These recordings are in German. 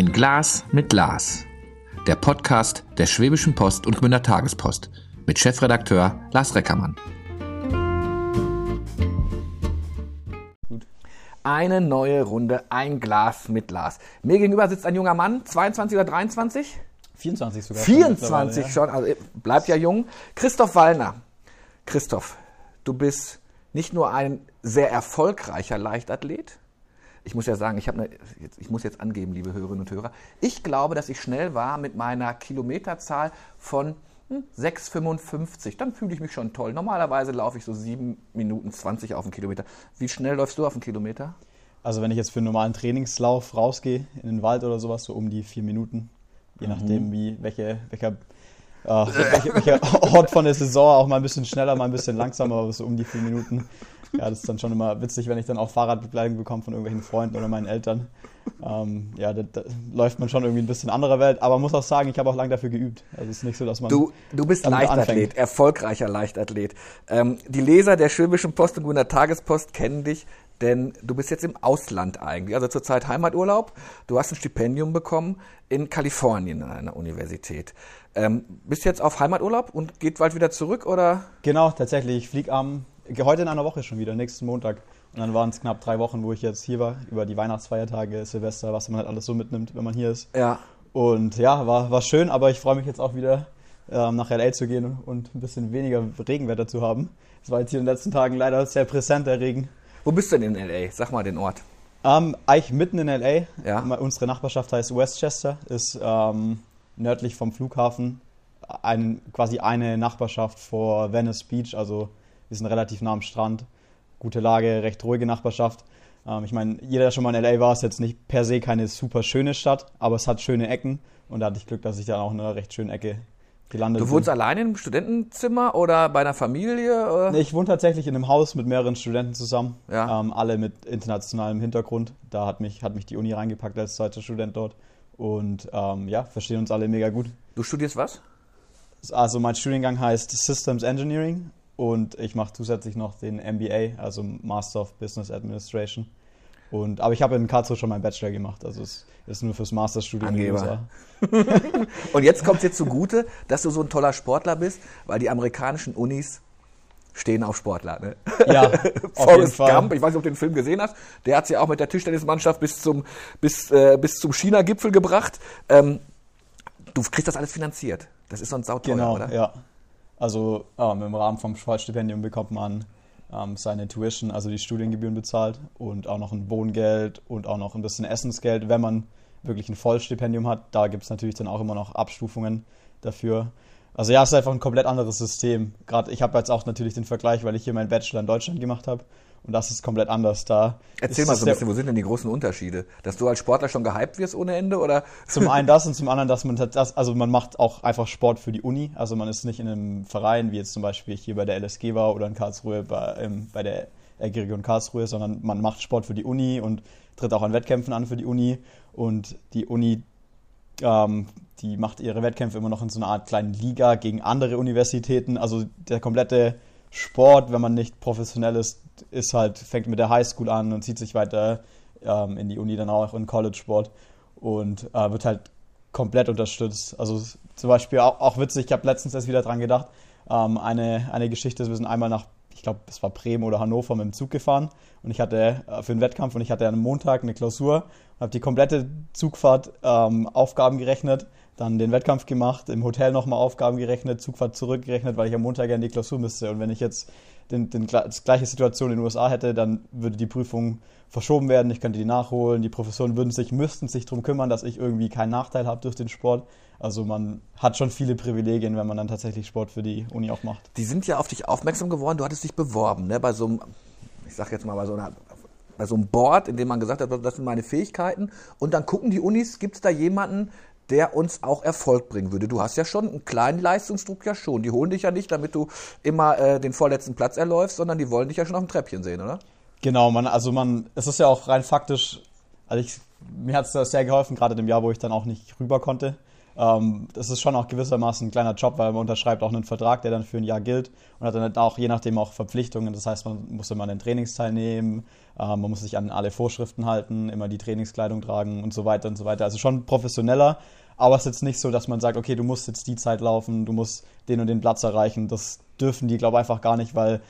Ein Glas mit Lars. Der Podcast der Schwäbischen Post und Gmünder Tagespost mit Chefredakteur Lars Reckermann. Eine neue Runde, ein Glas mit Lars. Mir gegenüber sitzt ein junger Mann, 22 oder 23? 24 sogar. 24 schon, also bleibt ja jung. Christoph Wallner. Christoph, du bist nicht nur ein sehr erfolgreicher Leichtathlet. Ich muss ja sagen, ich, eine, ich muss jetzt angeben, liebe Hörerinnen und Hörer. Ich glaube, dass ich schnell war mit meiner Kilometerzahl von 6,55. Hm, Dann fühle ich mich schon toll. Normalerweise laufe ich so 7 Minuten 20 auf den Kilometer. Wie schnell läufst du auf den Kilometer? Also wenn ich jetzt für einen normalen Trainingslauf rausgehe, in den Wald oder sowas, so um die 4 Minuten. Je mhm. nachdem, wie, welche, welcher äh, welcher, welcher Ort von der Saison auch mal ein bisschen schneller, mal ein bisschen langsamer, aber so um die vier Minuten. Ja, das ist dann schon immer witzig, wenn ich dann auch Fahrradbegleitung bekomme von irgendwelchen Freunden oder meinen Eltern. Ähm, ja, da, da, läuft man schon irgendwie ein bisschen anderer Welt, aber muss auch sagen, ich habe auch lange dafür geübt. Also es ist nicht so, dass man. Du, du bist Leichtathlet, anfängt. erfolgreicher Leichtathlet. Ähm, die Leser der Schwäbischen Post und Gunnar Tagespost kennen dich, denn du bist jetzt im Ausland eigentlich, also zurzeit Heimaturlaub. Du hast ein Stipendium bekommen in Kalifornien an einer Universität. Ähm, bist jetzt auf Heimaturlaub und geht bald wieder zurück oder? Genau, tatsächlich. Ich fliege am heute in einer Woche schon wieder, nächsten Montag. Und dann waren es knapp drei Wochen, wo ich jetzt hier war, über die Weihnachtsfeiertage, Silvester, was man halt alles so mitnimmt, wenn man hier ist. Ja. Und ja, war, war schön, aber ich freue mich jetzt auch wieder ähm, nach LA zu gehen und ein bisschen weniger Regenwetter zu haben. Es war jetzt hier in den letzten Tagen leider sehr präsent, der Regen. Wo bist du denn in LA? Sag mal den Ort. Ähm, eigentlich mitten in LA. Ja. Unsere Nachbarschaft heißt Westchester, ist ähm, nördlich vom Flughafen, ein, quasi eine Nachbarschaft vor Venice Beach, also wir sind relativ nah am Strand, gute Lage, recht ruhige Nachbarschaft. Ähm, ich meine, jeder, der schon mal in LA war, ist jetzt nicht per se keine super schöne Stadt, aber es hat schöne Ecken und da hatte ich Glück, dass ich da auch in einer recht schönen Ecke gelandet bin. Du wohnst bin. alleine im Studentenzimmer oder bei einer Familie? Oder? Nee, ich wohne tatsächlich in einem Haus mit mehreren Studenten zusammen, ja. ähm, alle mit internationalem Hintergrund. Da hat mich, hat mich die Uni reingepackt als zweiter Student dort. Und ähm, ja, verstehen uns alle mega gut. Du studierst was? Also mein Studiengang heißt Systems Engineering und ich mache zusätzlich noch den MBA, also Master of Business Administration. Und, aber ich habe in Karlsruhe schon meinen Bachelor gemacht, also es ist nur fürs Masterstudium in den USA. und jetzt kommt es dir zugute, dass du so ein toller Sportler bist, weil die amerikanischen Unis stehen auf Sportler. Ne? Ja, Forrest Gump, ich weiß nicht, ob du den Film gesehen hast, der hat sie auch mit der Tischtennismannschaft bis zum, bis, äh, bis zum China-Gipfel gebracht. Ähm, du kriegst das alles finanziert. Das ist sonst sauteuer, genau, oder? ja. Also ähm, im Rahmen vom Schwarzstipendium bekommt man ähm, seine Tuition, also die Studiengebühren bezahlt und auch noch ein Wohngeld und auch noch ein bisschen Essensgeld, wenn man wirklich ein Vollstipendium hat. Da gibt es natürlich dann auch immer noch Abstufungen dafür. Also ja, es ist einfach ein komplett anderes System. Gerade ich habe jetzt auch natürlich den Vergleich, weil ich hier meinen Bachelor in Deutschland gemacht habe und das ist komplett anders da. Erzähl mal so ein bisschen, wo sind denn die großen Unterschiede? Dass du als Sportler schon gehypt wirst ohne Ende oder? Zum einen das und zum anderen, dass man das, also man macht auch einfach Sport für die Uni. Also man ist nicht in einem Verein, wie jetzt zum Beispiel hier bei der LSG war oder in Karlsruhe bei, ähm, bei der RG Region Karlsruhe, sondern man macht Sport für die Uni und tritt auch an Wettkämpfen an für die Uni. Und die Uni ähm, die macht ihre Wettkämpfe immer noch in so einer Art kleinen Liga gegen andere Universitäten. Also der komplette Sport, wenn man nicht professionell ist, ist halt, fängt mit der Highschool an und zieht sich weiter ähm, in die Uni, dann auch in College-Sport und äh, wird halt komplett unterstützt. Also zum Beispiel auch, auch witzig, ich habe letztens erst wieder dran gedacht, ähm, eine, eine Geschichte, wir sind einmal nach, ich glaube, es war Bremen oder Hannover mit dem Zug gefahren und ich hatte äh, für einen Wettkampf und ich hatte am Montag eine Klausur und habe die komplette Zugfahrt ähm, Aufgaben gerechnet dann den Wettkampf gemacht, im Hotel nochmal Aufgaben gerechnet, Zugfahrt zurückgerechnet, weil ich am Montag ja in die Klausur müsste. Und wenn ich jetzt den, den, die gleiche Situation in den USA hätte, dann würde die Prüfung verschoben werden, ich könnte die nachholen, die Professoren würden sich, müssten sich darum kümmern, dass ich irgendwie keinen Nachteil habe durch den Sport. Also man hat schon viele Privilegien, wenn man dann tatsächlich Sport für die Uni auch macht. Die sind ja auf dich aufmerksam geworden, du hattest dich beworben, ne? bei so einem, ich sag jetzt mal, bei so einer bei so einem Board, in dem man gesagt hat, das sind meine Fähigkeiten. Und dann gucken die Unis, gibt es da jemanden, der uns auch Erfolg bringen würde. Du hast ja schon einen kleinen Leistungsdruck ja schon. Die holen dich ja nicht, damit du immer äh, den vorletzten Platz erläufst, sondern die wollen dich ja schon auf dem Treppchen sehen, oder? Genau, man, also man, es ist ja auch rein faktisch, also ich, mir hat es sehr geholfen, gerade in dem Jahr, wo ich dann auch nicht rüber konnte. Ähm, das ist schon auch gewissermaßen ein kleiner Job, weil man unterschreibt auch einen Vertrag, der dann für ein Jahr gilt und hat dann auch je nachdem auch Verpflichtungen. Das heißt, man muss immer an den Trainings teilnehmen, äh, man muss sich an alle Vorschriften halten, immer die Trainingskleidung tragen und so weiter und so weiter. Also schon professioneller, aber es ist jetzt nicht so, dass man sagt, okay, du musst jetzt die Zeit laufen, du musst den und den Platz erreichen. Das dürfen die, glaube ich, einfach gar nicht, weil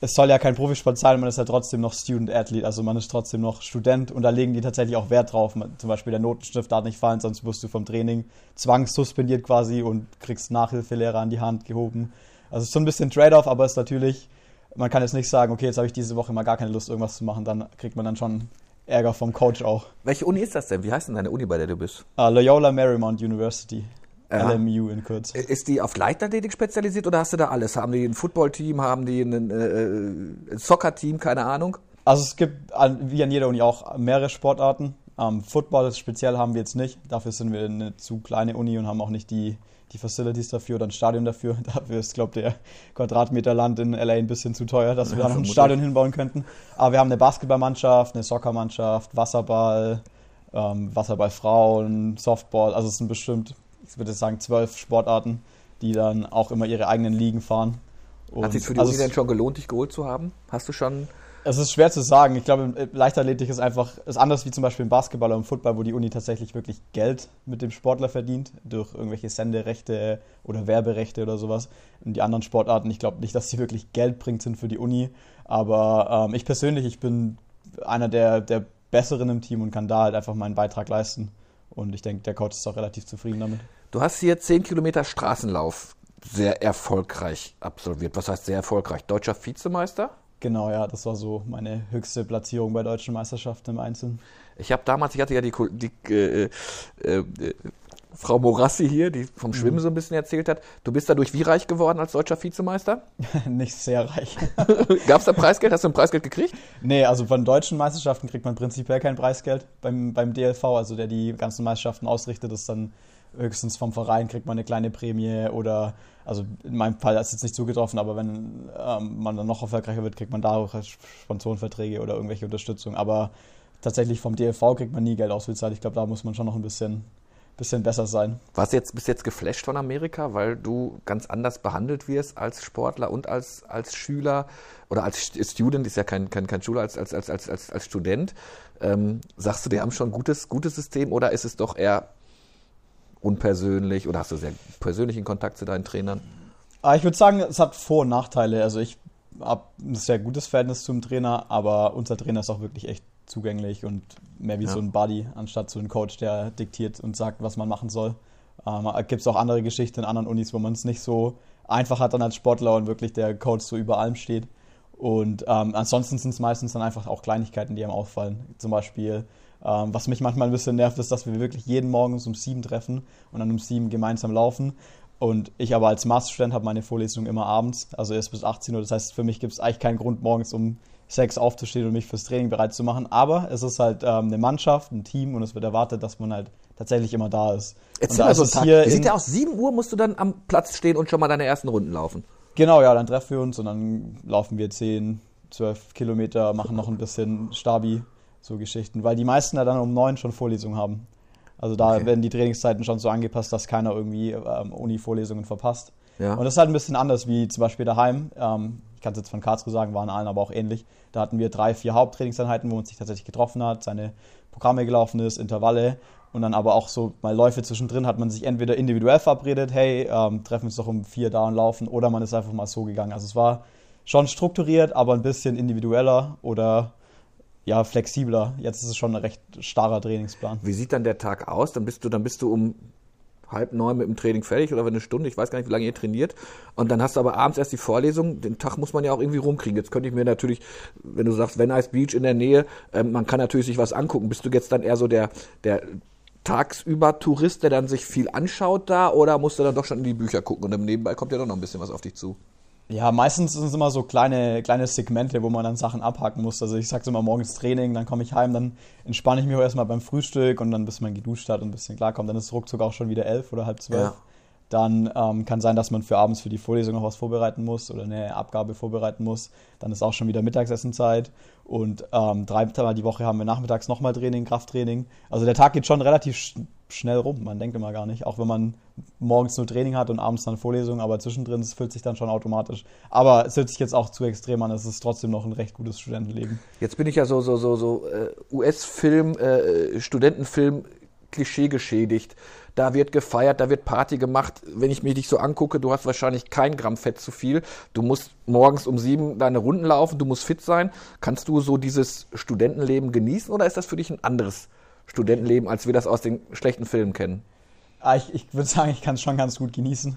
es soll ja kein Profisport sein, man ist ja trotzdem noch Student Athlete, also man ist trotzdem noch Student und da legen die tatsächlich auch Wert drauf. Zum Beispiel der Notenstift darf nicht fallen, sonst wirst du vom Training zwangssuspendiert quasi und kriegst Nachhilfelehrer an die Hand gehoben. Also es ist so ein bisschen Trade-off, aber es ist natürlich, man kann jetzt nicht sagen, okay, jetzt habe ich diese Woche mal gar keine Lust, irgendwas zu machen, dann kriegt man dann schon Ärger vom Coach auch. Welche Uni ist das denn? Wie heißt denn deine Uni, bei der du bist? Uh, Loyola Marymount University. Ja. LMU in Kurz. Ist die auf Leichtathletik spezialisiert oder hast du da alles? Haben die ein Footballteam, haben die ein, äh, Soccer-Team, keine Ahnung? Also es gibt wie an jeder Uni auch mehrere Sportarten. Ähm, Football speziell haben wir jetzt nicht. Dafür sind wir eine zu kleine Uni und haben auch nicht die, die Facilities dafür oder ein Stadion dafür. Dafür ist, glaube ich, der Quadratmeter Land in LA ein bisschen zu teuer, dass wir da noch ein. Stadion hinbauen könnten. Aber wir haben eine Basketballmannschaft, eine Soccermannschaft, Wasserball, ähm, Wasserballfrauen, Softball. Also es sind bestimmt, ich würde sagen, zwölf Sportarten, die dann auch immer ihre eigenen Ligen fahren. Hat sich für die also Uni es- denn schon gelohnt, dich geholt zu haben? Hast du schon. Es ist schwer zu sagen. Ich glaube, im Leichtathletik ist einfach ist anders wie zum Beispiel im Basketball oder im Football, wo die Uni tatsächlich wirklich Geld mit dem Sportler verdient, durch irgendwelche Senderechte oder Werberechte oder sowas. Und die anderen Sportarten, ich glaube nicht, dass sie wirklich Geld bringt sind für die Uni. Aber ähm, ich persönlich, ich bin einer der, der Besseren im Team und kann da halt einfach meinen Beitrag leisten. Und ich denke, der Coach ist auch relativ zufrieden damit. Du hast hier 10 Kilometer Straßenlauf sehr erfolgreich absolviert. Was heißt sehr erfolgreich? Deutscher Vizemeister? Genau, ja, das war so meine höchste Platzierung bei deutschen Meisterschaften im Einzelnen. Ich habe damals, ich hatte ja die, die äh, äh, äh, Frau Morassi hier, die vom Schwimmen so ein bisschen erzählt hat. Du bist dadurch wie reich geworden als deutscher Vizemeister? Nicht sehr reich. Gab es da Preisgeld? Hast du ein Preisgeld gekriegt? Nee, also von deutschen Meisterschaften kriegt man prinzipiell kein Preisgeld beim, beim DLV, also der die ganzen Meisterschaften ausrichtet, ist dann höchstens vom Verein kriegt man eine kleine Prämie oder, also in meinem Fall ist es jetzt nicht zugetroffen, aber wenn ähm, man dann noch erfolgreicher wird, kriegt man da auch Sponsorenverträge oder irgendwelche Unterstützung. Aber tatsächlich vom DLV kriegt man nie Geld ausbezahlt. Ich glaube, da muss man schon noch ein bisschen, bisschen besser sein. Warst du jetzt, bist jetzt geflasht von Amerika, weil du ganz anders behandelt wirst als Sportler und als, als Schüler oder als St- Student, ist ja kein, kein, kein Schüler, als, als, als, als, als, als Student. Ähm, sagst du, die haben schon ein gutes, gutes System oder ist es doch eher unpersönlich oder hast du sehr persönlichen Kontakt zu deinen Trainern? Aber ich würde sagen, es hat Vor- und Nachteile. Also ich habe ein sehr gutes Verhältnis zum Trainer, aber unser Trainer ist auch wirklich echt zugänglich und mehr wie Ja. so ein Buddy, anstatt so ein Coach, der diktiert und sagt, was man machen soll. Ähm, Gibt es auch andere Geschichten in anderen Unis, wo man es nicht so einfach hat dann als Sportler und wirklich der Coach so über allem steht. Und ähm, ansonsten sind es meistens dann einfach auch Kleinigkeiten, die einem auffallen. Zum Beispiel, was mich manchmal ein bisschen nervt, ist, dass wir wirklich jeden Morgen uns um sieben treffen und dann um sieben gemeinsam laufen. Und ich aber als Masterstudent habe meine Vorlesung immer abends, also erst bis 18 Uhr. Das heißt, für mich gibt es eigentlich keinen Grund, morgens um sechs aufzustehen und mich fürs Training bereit zu machen. Aber es ist halt ähm, eine Mannschaft, ein Team und es wird erwartet, dass man halt tatsächlich immer da ist. Und da ist so hier Wie sieht der aus? 7 Uhr musst du dann am Platz stehen und schon mal deine ersten Runden laufen. Genau, ja, dann treffen wir uns und dann laufen wir 10, 12 Kilometer, machen noch ein bisschen Stabi, so Geschichten, weil die meisten ja dann um neun schon Vorlesungen haben. Also da Okay. werden die Trainingszeiten schon so angepasst, dass keiner irgendwie ähm, Uni-Vorlesungen verpasst. Ja. Und das ist halt ein bisschen anders wie zum Beispiel daheim. Ähm, ich kann es jetzt von Karlsruhe sagen, waren allen aber auch ähnlich. Da hatten wir drei, vier Haupttrainingseinheiten, wo man sich tatsächlich getroffen hat, seine Programme gelaufen ist, Intervalle und dann aber auch so mal Läufe zwischendrin hat man sich entweder individuell verabredet, hey, ähm, treffen uns doch um vier da und laufen, oder man ist einfach mal so gegangen. Also es war schon strukturiert, aber ein bisschen individueller oder ja, flexibler. Jetzt ist es schon ein recht starrer Trainingsplan. Wie sieht dann der Tag aus? Dann bist du, dann bist du um halb neun mit dem Training fertig oder eine Stunde, ich weiß gar nicht, wie lange ihr trainiert. Und dann hast du aber abends erst die Vorlesung. Den Tag muss man ja auch irgendwie rumkriegen. Jetzt könnte ich mir natürlich, wenn du sagst, Venice Beach in der Nähe, ähm, man kann natürlich sich was angucken. Bist du jetzt dann eher so der, der tagsüber Tourist, der dann sich viel anschaut da oder musst du dann doch schon in die Bücher gucken und im Nebenbei kommt ja doch noch ein bisschen was auf dich zu? Ja, meistens sind es immer so kleine, kleine Segmente, wo man dann Sachen abhaken muss. Also ich sag's immer morgens Training, dann komme ich heim, dann entspanne ich mich auch erstmal beim Frühstück und dann bis man geduscht hat und ein bisschen klarkommt, dann ist es ruckzuck auch schon wieder elf oder halb zwölf. Ja. Dann ähm, kann sein, dass man für abends für die Vorlesung noch was vorbereiten muss oder eine Abgabe vorbereiten muss. Dann ist auch schon wieder Mittagsessenzeit. Und ähm, dreimal die Woche haben wir nachmittags nochmal Training, Krafttraining. Also der Tag geht schon relativ schnell rum. Man denkt immer gar nicht. Auch wenn man morgens nur Training hat und abends dann Vorlesungen, aber zwischendrin es füllt sich dann schon automatisch. Aber es hört sich jetzt auch zu extrem an. Es ist trotzdem noch ein recht gutes Studentenleben. Jetzt bin ich ja so, so, so, so äh, US-Film, äh, Studentenfilm, Klischee geschädigt. Da wird gefeiert, da wird Party gemacht. Wenn ich mir dich so angucke, du hast wahrscheinlich kein Gramm Fett zu viel. Du musst morgens um sieben deine Runden laufen, du musst fit sein. Kannst du so dieses Studentenleben genießen oder ist das für dich ein anderes Studentenleben, als wir das aus den schlechten Filmen kennen? Ah, ich, ich würde sagen, ich kann es schon ganz gut genießen.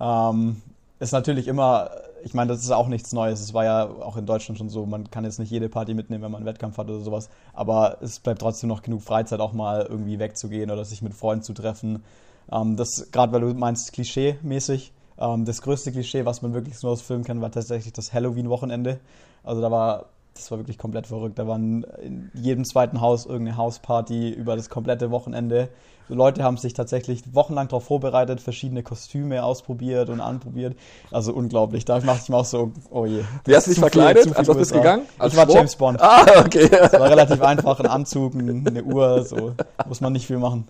Ähm, ist natürlich immer, ich meine, das ist auch nichts Neues. Es war ja auch in Deutschland schon so, man kann jetzt nicht jede Party mitnehmen, wenn man einen Wettkampf hat oder sowas. Aber es bleibt trotzdem noch genug Freizeit, auch mal irgendwie wegzugehen oder sich mit Freunden zu treffen. Ähm, das, gerade weil du meinst, klischee-mäßig. Ähm, das größte Klischee, was man wirklich nur aus Filmen kennt, war tatsächlich das Halloween-Wochenende. Also da war das war wirklich komplett verrückt. Da waren in jedem zweiten Haus irgendeine Hausparty über das komplette Wochenende. So Leute haben sich tatsächlich wochenlang darauf vorbereitet, verschiedene Kostüme ausprobiert und anprobiert. Also unglaublich. Da mache ich mir auch so, oh je. Wie hast du dich verkleidet? Viel, Als was bist du gegangen? Als ich war Schwurf? James Bond. Ah, okay. Das war relativ einfach. Ein Anzug, eine Uhr, so. Muss man nicht viel machen.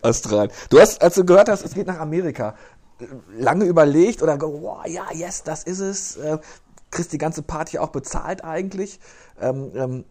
Astral. Du hast, als du gehört hast, es geht nach Amerika, lange überlegt oder, oh, ja, yes, das ist es. Kriegst die ganze Party auch bezahlt eigentlich. Ähm, ähm,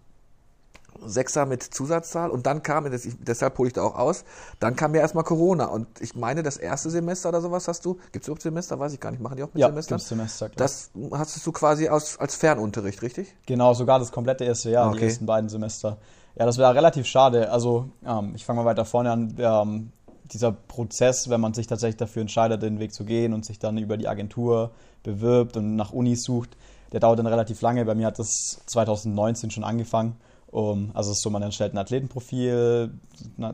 Sechser mit Zusatzzahl und dann kam, deshalb hole ich da auch aus, dann kam ja erstmal Corona und ich meine, das erste Semester oder sowas hast du, gibt es überhaupt Semester, weiß ich gar nicht, machen die auch mit ja, Semestern? Semester, klar. Das hast du quasi aus, als Fernunterricht, richtig? Genau, sogar das komplette erste Jahr, okay. die ersten beiden Semester. Ja, das wäre relativ schade. Also, ähm, ich fange mal weiter vorne an. Ähm, dieser Prozess, wenn man sich tatsächlich dafür entscheidet, den Weg zu gehen und sich dann über die Agentur bewirbt und nach Unis sucht, der dauert dann relativ lange. Bei mir hat das 2019 schon angefangen. Um, also es ist so, man erstellt ein Athletenprofil,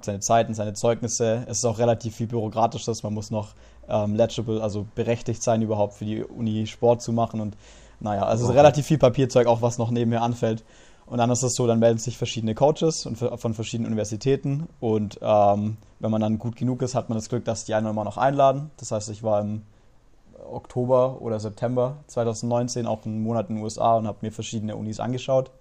seine Zeiten, seine Zeugnisse. Es ist auch relativ viel Bürokratisches. Man muss noch ähm, legible, also berechtigt sein, überhaupt für die Uni Sport zu machen. Und naja, also okay. relativ viel Papierzeug, auch was noch nebenher anfällt. Und dann ist es so, dann melden sich verschiedene Coaches von verschiedenen Universitäten. Und ähm, wenn man dann gut genug ist, hat man das Glück, dass die einen immer noch einladen. Das heißt, ich war im Oktober oder September 2019 auch einen Monat in den USA und habe mir verschiedene Unis angeschaut.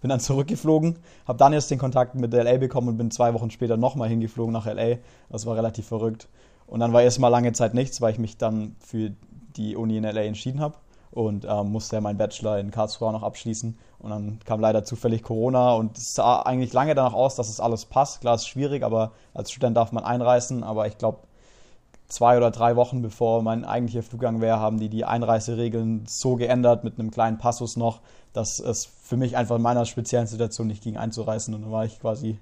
Bin dann zurückgeflogen, habe dann erst den Kontakt mit LA bekommen und bin zwei Wochen später nochmal hingeflogen nach LA. Das war relativ verrückt. Und dann war erstmal lange Zeit nichts, weil ich mich dann für die Uni in LA entschieden habe und ähm, musste ja meinen Bachelor in Karlsruhe noch abschließen. Und dann kam leider zufällig Corona und es sah eigentlich lange danach aus, dass es alles passt. Klar, ist schwierig, aber als Student darf man einreisen. Aber ich glaube, zwei oder drei Wochen bevor mein eigentlicher Fluggang wäre, haben die die Einreiseregeln so geändert mit einem kleinen Passus noch, dass es für mich einfach in meiner speziellen Situation nicht ging einzureisen und dann war ich quasi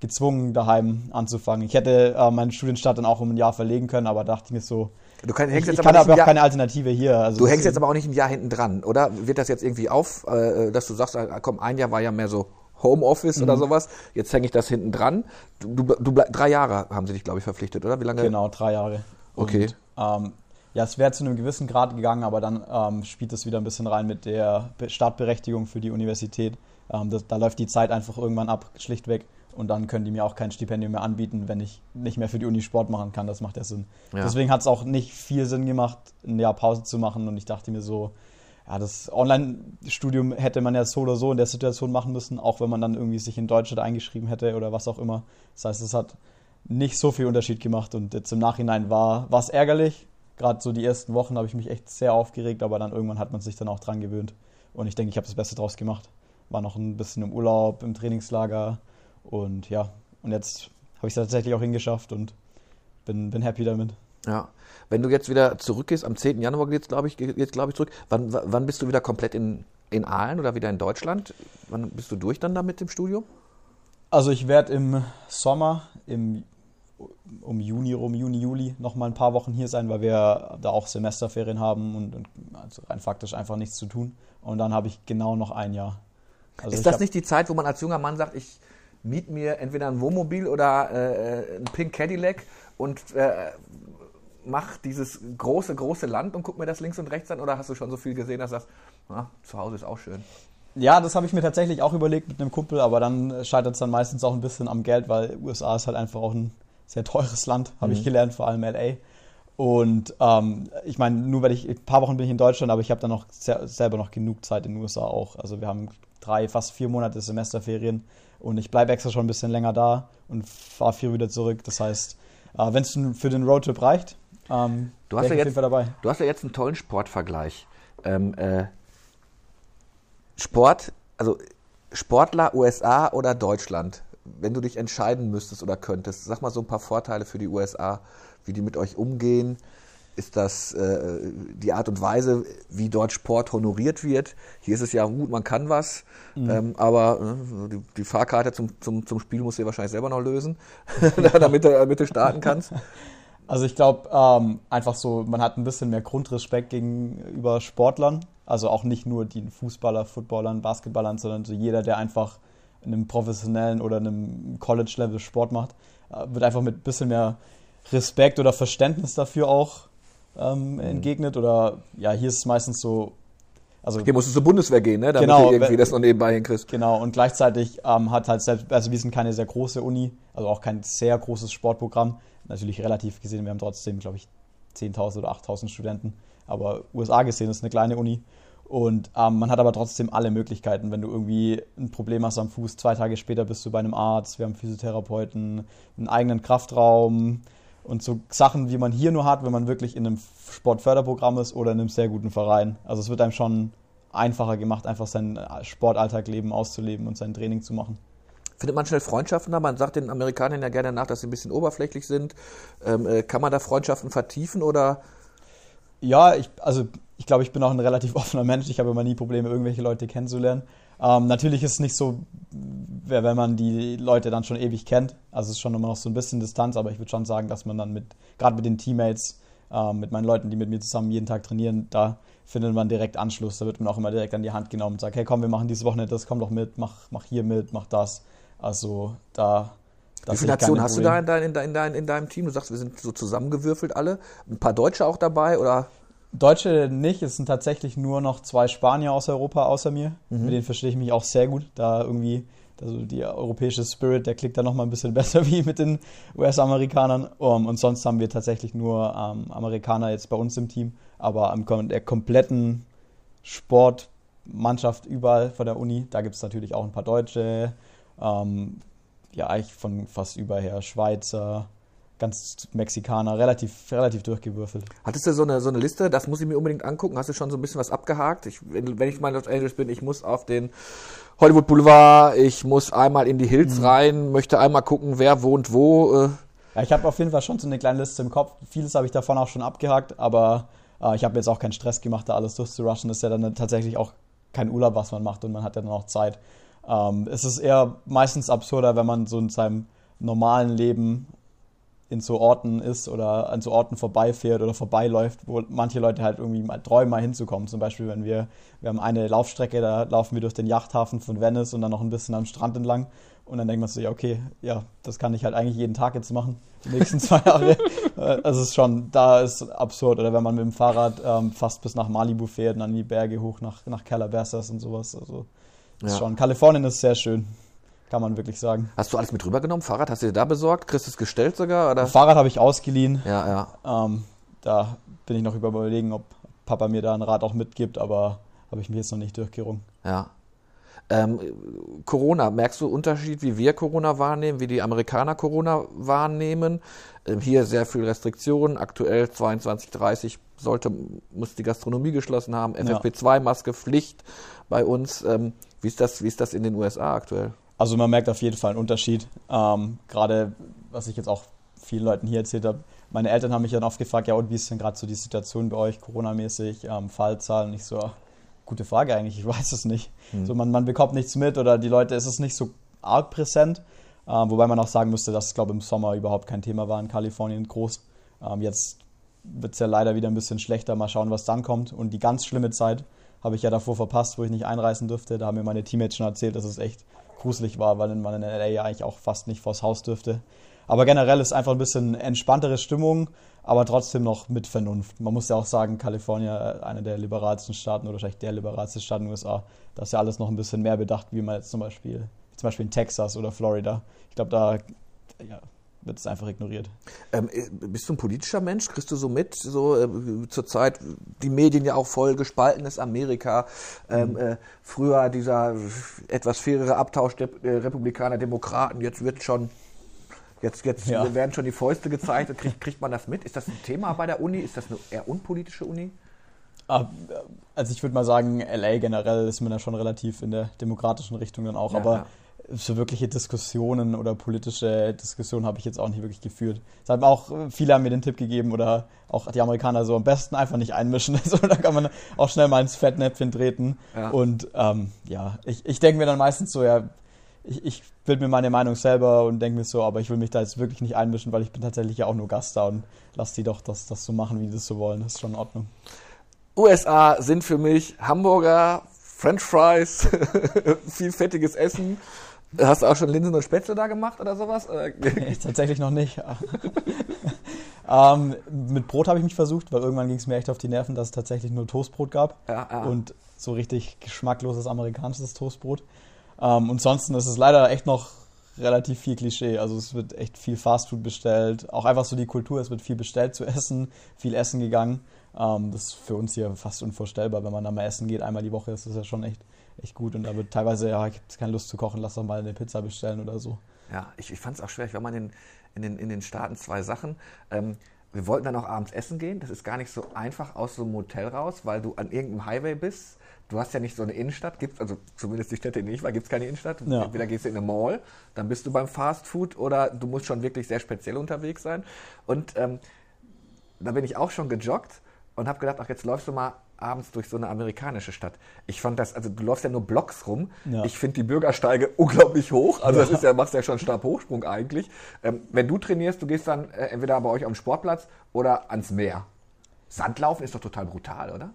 gezwungen daheim anzufangen. Ich hätte äh, meinen Studienstart dann auch um ein Jahr verlegen können, aber dachte mir so, Du kann, hängst ich, jetzt ich kann aber auch keine Alternative hier. Also du hängst jetzt aber auch nicht ein Jahr hinten dran, oder? Wird das jetzt irgendwie auf, äh, dass du sagst, ah, komm, ein Jahr war ja mehr so Homeoffice mhm. oder sowas. Jetzt hänge ich das hinten dran. Du, du, du, drei Jahre haben sie dich, glaube ich, verpflichtet, oder? Wie lange? Genau, drei Jahre. Okay. Und, ähm, ja, es wäre zu einem gewissen Grad gegangen, aber dann ähm, spielt es wieder ein bisschen rein mit der Startberechtigung für die Universität. Ähm, das, da läuft die Zeit einfach irgendwann ab, schlichtweg. Und dann können die mir auch kein Stipendium mehr anbieten, wenn ich nicht mehr für die Uni Sport machen kann. Das macht ja Sinn. Ja. Deswegen hat es auch nicht viel Sinn gemacht, ein Jahr Pause zu machen. Und ich dachte mir so, ja, das Online-Studium hätte man ja so oder so in der Situation machen müssen, auch wenn man dann irgendwie sich in Deutschland eingeschrieben hätte oder was auch immer. Das heißt, es hat nicht so viel Unterschied gemacht und jetzt im Nachhinein war es ärgerlich. Gerade so die ersten Wochen habe ich mich echt sehr aufgeregt, aber dann irgendwann hat man sich dann auch dran gewöhnt. Und ich denke, ich habe das Beste draus gemacht. War noch ein bisschen im Urlaub, im Trainingslager und ja, und jetzt habe ich es tatsächlich auch hingeschafft und bin, bin happy damit. Ja. Wenn du jetzt wieder zurückgehst, am 10. Januar geht's, glaube ich, glaube ich zurück. Wann, wann bist du wieder komplett in, in Aalen oder wieder in Deutschland? Wann bist du durch dann da mit dem Studium? Also ich werde im Sommer, im um Juni rum, Juni, Juli noch mal ein paar Wochen hier sein, weil wir da auch Semesterferien haben und, und also rein faktisch einfach nichts zu tun. Und dann habe ich genau noch ein Jahr. Also ist das nicht die Zeit, wo man als junger Mann sagt, ich miete mir entweder ein Wohnmobil oder äh, ein Pink Cadillac und äh, mach dieses große, große Land und guck mir das links und rechts an? Oder hast du schon so viel gesehen, dass du sagst, na, zu Hause ist auch schön? Ja, das habe ich mir tatsächlich auch überlegt mit einem Kumpel, aber dann scheitert es dann meistens auch ein bisschen am Geld, weil USA ist halt einfach auch ein sehr teures Land, habe mhm. ich gelernt, vor allem LA. Und ähm, ich meine, nur weil ich ein paar Wochen bin ich in Deutschland, aber ich habe dann noch selber noch genug Zeit in den USA auch. Also wir haben drei, fast vier Monate Semesterferien und ich bleibe extra schon ein bisschen länger da und fahre viel wieder zurück. Das heißt, äh, wenn es für den Roadtrip reicht, ähm, Du hast, ja bin ich auf jeden jetzt, Fall dabei. du hast ja jetzt einen tollen Sportvergleich. Ähm, äh, Sport, also Sportler USA oder Deutschland, wenn du dich entscheiden müsstest oder könntest, sag mal so ein paar Vorteile für die USA, wie die mit euch umgehen. Ist das äh, die Art und Weise, wie dort Sport honoriert wird? Hier ist es ja gut, man kann was, ähm, aber äh, die, die Fahrkarte zum, zum, zum Spiel musst du dir wahrscheinlich selber noch lösen, damit, du, damit du starten kannst. Also ich glaube ähm, einfach so, man hat ein bisschen mehr Grundrespekt gegenüber Sportlern. Also auch nicht nur den Fußballer, Footballern, Basketballern, sondern so jeder, der einfach in einem professionellen oder einem College-Level Sport macht, äh, wird einfach mit ein bisschen mehr Respekt oder Verständnis dafür auch ähm, entgegnet. Oder ja, hier ist es meistens so, also Hier musst du zur Bundeswehr gehen, ne? damit Genau, du irgendwie das noch nebenbei hinkriegst. Genau, und gleichzeitig ähm, hat halt selbst, also wir sind keine sehr große Uni, also auch kein sehr großes Sportprogramm. Natürlich relativ gesehen, wir haben trotzdem, glaube ich, 10.000 oder 8.000 Studenten, aber USA gesehen ist eine kleine Uni. Und ähm, man hat aber trotzdem alle Möglichkeiten. Wenn du irgendwie ein Problem hast am Fuß, zwei Tage später bist du bei einem Arzt, wir haben Physiotherapeuten, einen eigenen Kraftraum und so Sachen, wie man hier nur hat, wenn man wirklich in einem Sportförderprogramm ist oder in einem sehr guten Verein. Also es wird einem schon einfacher gemacht, einfach seinen Sportalltag leben, auszuleben und sein Training zu machen. Findet man schnell Freundschaften da? Man sagt den Amerikanern ja gerne nach, dass sie ein bisschen oberflächlich sind. Ähm, äh, kann man da Freundschaften vertiefen oder? Ja, ich, also ich glaube, ich bin auch ein relativ offener Mensch. Ich habe immer nie Probleme, irgendwelche Leute kennenzulernen. Ähm, natürlich ist es nicht so, wenn man die Leute dann schon ewig kennt. Also es ist schon immer noch so ein bisschen Distanz, aber ich würde schon sagen, dass man dann mit, gerade mit den Teammates, ähm, mit meinen Leuten, die mit mir zusammen jeden Tag trainieren, da findet man direkt Anschluss. Da wird man auch immer direkt an die Hand genommen und sagt, hey komm, wir machen dieses Wochenende das, komm doch mit, mach, mach hier mit, mach das. Also da. da Wie viele Nationen hast du da in, dein, in, dein, in deinem Team? Du sagst, wir sind so zusammengewürfelt alle. Ein paar Deutsche auch dabei oder? Deutsche nicht, es sind tatsächlich nur noch zwei Spanier aus Europa außer mir. Mhm. Mit denen verstehe ich mich auch sehr gut. Da irgendwie, also die europäische Spirit, der klickt da nochmal ein bisschen besser wie mit den US-Amerikanern. Um, und sonst haben wir tatsächlich nur ähm, Amerikaner jetzt bei uns im Team. Aber am der kompletten Sportmannschaft überall von der Uni, da gibt es natürlich auch ein paar Deutsche. Ähm, ja, eigentlich von fast überher Schweizer, ganz Mexikaner, relativ, relativ durchgewürfelt. Hattest du so eine, so eine Liste? Das muss ich mir unbedingt angucken. Hast du schon so ein bisschen was abgehakt? Ich, wenn, wenn ich mal in Los Angeles bin, ich muss auf den Hollywood Boulevard, ich muss einmal in die Hills rein, möchte einmal gucken, wer wohnt wo. Äh, Ja, ich habe auf jeden Fall schon so eine kleine Liste im Kopf. Vieles habe ich davon auch schon abgehakt, aber äh, ich habe mir jetzt auch keinen Stress gemacht, da alles durchzurushen. Das ist ja dann tatsächlich auch kein Urlaub, was man macht und man hat ja dann auch Zeit. Ähm, es ist eher meistens absurder, wenn man so in seinem normalen Leben in so Orten ist oder an so Orten vorbeifährt oder vorbeiläuft, wo manche Leute halt irgendwie mal träumen, mal hinzukommen. Zum Beispiel, wenn wir, wir haben eine Laufstrecke, da laufen wir durch den Yachthafen von Venice und dann noch ein bisschen am Strand entlang. Und dann denkt man sich, ja, okay, ja, das kann ich halt eigentlich jeden Tag jetzt machen, die nächsten zwei Jahre. Äh, Also es ist schon, da ist absurd. Oder wenn man mit dem Fahrrad ähm, fast bis nach Malibu fährt und dann die Berge hoch nach, nach Calabasas und sowas. Also ist Ja. schon, Kalifornien ist sehr schön, kann man wirklich sagen. hast du alles mit rübergenommen? Fahrrad hast du dir da besorgt? Kriegst du es gestellt sogar? Oder? Fahrrad habe ich ausgeliehen. Ja, ja. Ähm, da bin ich noch über überlegen, ob Papa mir da ein Rad auch mitgibt, aber habe ich mir jetzt noch nicht durchgerungen. Ja. Ähm, Corona, merkst du Unterschied, wie wir Corona wahrnehmen, wie die Amerikaner Corona wahrnehmen? Ähm, hier sehr viel Restriktionen, aktuell 22, 30 sollte, muss die Gastronomie geschlossen haben, FFP2-Maske Pflicht bei uns. Ähm, wie, ist das, wie ist das in den USA aktuell? Also man merkt auf jeden Fall einen Unterschied. Ähm, gerade, was ich jetzt auch vielen Leuten hier erzählt habe, meine Eltern haben mich dann oft gefragt, ja und wie ist denn gerade so die Situation bei euch, Corona-mäßig, ähm, Fallzahlen? Ich so, gute Frage eigentlich, ich weiß es nicht. So, man, man bekommt nichts mit oder die Leute, es ist nicht so arg präsent. Ähm, wobei man auch sagen müsste, dass es, glaube ich, im Sommer überhaupt kein Thema war in Kalifornien groß. Ähm, jetzt wird es ja leider wieder ein bisschen schlechter. Mal schauen, was dann kommt. Und die ganz schlimme Zeit habe ich ja davor verpasst, wo ich nicht einreisen durfte. Da haben mir meine Teammates schon erzählt, dass es echt gruselig war, weil man in LA ja eigentlich auch fast nicht vors Haus dürfte. Aber generell ist einfach ein bisschen entspanntere Stimmung, aber trotzdem noch mit Vernunft. Man muss ja auch sagen, Kalifornien, äh, einer der liberalsten Staaten oder wahrscheinlich der liberalste Staat in den USA, da ist ja alles noch ein bisschen mehr bedacht, wie man jetzt zum Beispiel, zum Beispiel in Texas oder Florida. Ich glaube, da ja, wird es einfach ignoriert. Ähm, äh, bist du ein politischer Mensch? Kriegst du so mit, so äh, zurzeit die Medien ja auch voll gespaltenes Amerika, ähm, mhm. äh, früher dieser etwas fairere Austausch der äh, Republikaner, Demokraten, jetzt wird schon Jetzt, jetzt ja. werden schon die Fäuste gezeigt. Kriegt, kriegt man das mit? Ist das ein Thema bei der Uni? Ist das eine eher unpolitische Uni? Ah, also ich würde mal sagen, LA generell ist man da schon relativ in der demokratischen Richtung dann auch. Ja, aber ja so wirkliche Diskussionen oder politische Diskussionen habe ich jetzt auch nicht wirklich geführt. Es haben auch viele haben mir den Tipp gegeben oder auch die Amerikaner so am besten einfach nicht einmischen. Also da kann man auch schnell mal ins Fettnäpfchen treten. Ja. Und ähm, ja, ich, ich denke mir dann meistens so, ja, ich, ich bilde mir meine Meinung selber und denke mir so, aber ich will mich da jetzt wirklich nicht einmischen, weil ich bin tatsächlich ja auch nur Gast da und lass die doch das, das so machen, wie sie es so wollen. Das ist schon in Ordnung. USA sind für mich Hamburger, French Fries, viel fettiges Essen Hast du auch schon Linsen und Spätzle da gemacht oder sowas? Nee, tatsächlich noch nicht. ähm, mit Brot habe ich mich versucht, weil irgendwann ging es mir echt auf die Nerven, dass es tatsächlich nur Toastbrot gab. Ja, ja. Und so richtig geschmackloses amerikanisches Toastbrot. Ähm, und sonst ist es leider echt noch relativ viel Klischee. Also es wird echt viel Fastfood bestellt. Auch einfach so die Kultur, es wird viel bestellt zu essen, viel Essen gegangen. Ähm, das ist für uns hier fast unvorstellbar, wenn man da mal essen geht. Einmal die Woche ist das ja schon echt echt gut. Und da wird teilweise, ja, ich habe keine Lust zu kochen, lass doch mal eine Pizza bestellen oder so. Ja, ich, ich fand es auch schwer. Ich war mal in, in, den, in den Staaten zwei Sachen. Ähm, wir wollten dann auch abends essen gehen. Das ist gar nicht so einfach aus so einem Hotel raus, weil du an irgendeinem Highway bist. Du hast ja nicht so eine Innenstadt, gibt's, also zumindest die Städte, in denen ich war, gibt es keine Innenstadt. Ja. Entweder gehst du in eine Mall, dann bist du beim Fast Food oder du musst schon wirklich sehr speziell unterwegs sein. Und ähm, da bin ich auch schon gejoggt und habe gedacht, ach, jetzt läufst du mal abends durch so eine amerikanische Stadt. Ich fand das, also du läufst ja nur Blocks rum. Ja. Ich finde die Bürgersteige unglaublich hoch. Also das ist ja, machst ja schon Stabhochsprung eigentlich. Ähm, wenn du trainierst, du gehst dann äh, entweder bei euch am Sportplatz oder ans Meer. Sandlaufen ist doch total brutal, oder?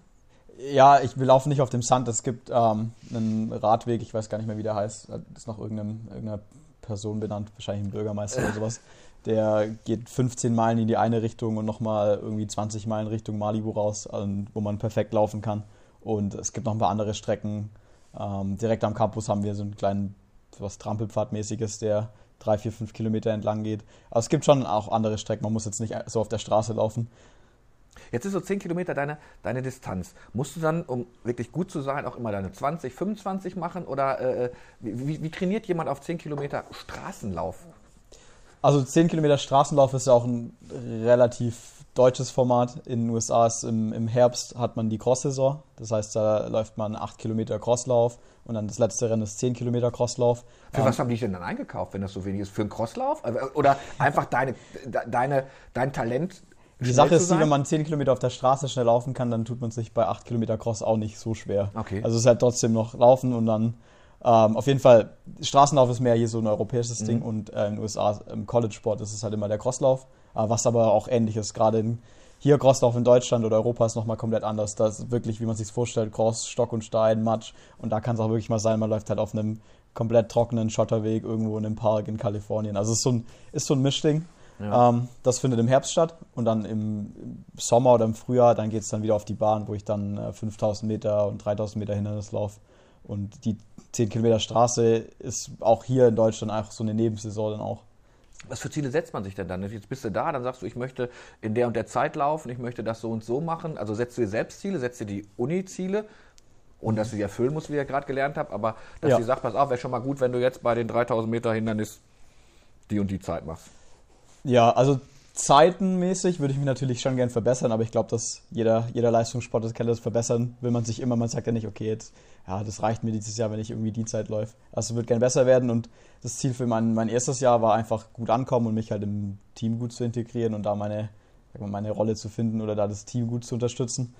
Ja, ich wir laufen nicht auf dem Sand. Es gibt ähm, einen Radweg, ich weiß gar nicht mehr, wie der heißt. Das ist nach irgendeiner Person benannt, wahrscheinlich ein Bürgermeister oder sowas. Der geht 15 Meilen in die eine Richtung und nochmal irgendwie 20 Meilen Richtung Malibu raus, wo man perfekt laufen kann. Und es gibt noch ein paar andere Strecken. Ähm, direkt am Campus haben wir so einen kleinen, was Trampelpfadmäßiges, der drei, vier, fünf Kilometer entlang geht. Aber es gibt schon auch andere Strecken. Man muss jetzt nicht so auf der Straße laufen. Jetzt ist so 10 Kilometer deine, deine Distanz. Musst du dann, um wirklich gut zu sein, auch immer deine 20, 25 machen? Oder äh, äh wie, wie, trainiert jemand auf 10 Kilometer Straßenlauf? Also 10 Kilometer Straßenlauf ist ja auch ein relativ deutsches Format. In den USA ist im, im Herbst hat man die Cross-Saison. Das heißt, da läuft man 8 Kilometer Crosslauf und dann das letzte Rennen ist 10 Kilometer Crosslauf. Für ähm, was haben die denn dann eingekauft, wenn das so wenig ist? Für einen Crosslauf? Also, oder einfach deine, deine, dein Talent die Sache ist die, wenn man 10 Kilometer auf der Straße schnell laufen kann, dann tut man sich bei 8 Kilometer Cross auch nicht so schwer. Okay. Also es ist halt trotzdem noch laufen und dann ähm, auf jeden Fall, Straßenlauf ist mehr hier so ein europäisches mhm. Ding und äh, in den USA im College-Sport ist es halt immer der Crosslauf, äh, was aber auch ähnlich ist. Gerade hier Crosslauf in Deutschland oder Europa ist nochmal komplett anders. Das ist wirklich, wie man sich vorstellt, Cross, Stock und Stein, Matsch. Und da kann es auch wirklich mal sein, man läuft halt auf einem komplett trockenen Schotterweg irgendwo in einem Park in Kalifornien. Also es ist so ein, ist so ein Mischding. Ja. Ähm, das findet im Herbst statt und dann im, Sommer oder im Frühjahr, dann geht es dann wieder auf die Bahn, wo ich dann äh, 5000 Meter und 3000 Meter Hindernis laufe. Und die 10 Kilometer Straße ist auch hier in Deutschland einfach so eine Nebensaison dann auch. Was für Ziele setzt man sich denn dann? Jetzt bist du da, dann sagst du, ich möchte in der und der Zeit laufen, ich möchte das so und so machen. Also setzt du dir selbst Ziele, setzt dir die Uni-Ziele und dass du sie erfüllen musst, wie ich gerade gelernt habe, aber dass ja. du sagst, pass auf, wäre schon mal gut, wenn du jetzt bei den 3000 Meter Hindernis die und die Zeit machst. Ja, also zeitenmäßig würde ich mich natürlich schon gern verbessern, aber ich glaube, dass jeder, jeder Leistungssportler kann das verbessern, will man sich immer, man sagt ja nicht, okay, jetzt, ja, das reicht mir dieses Jahr, wenn ich irgendwie die Zeit läufe. Also wird gern besser werden und das Ziel für mein, mein erstes Jahr war einfach gut ankommen und mich halt im Team gut zu integrieren und da meine, mal, meine Rolle zu finden oder da das Team gut zu unterstützen.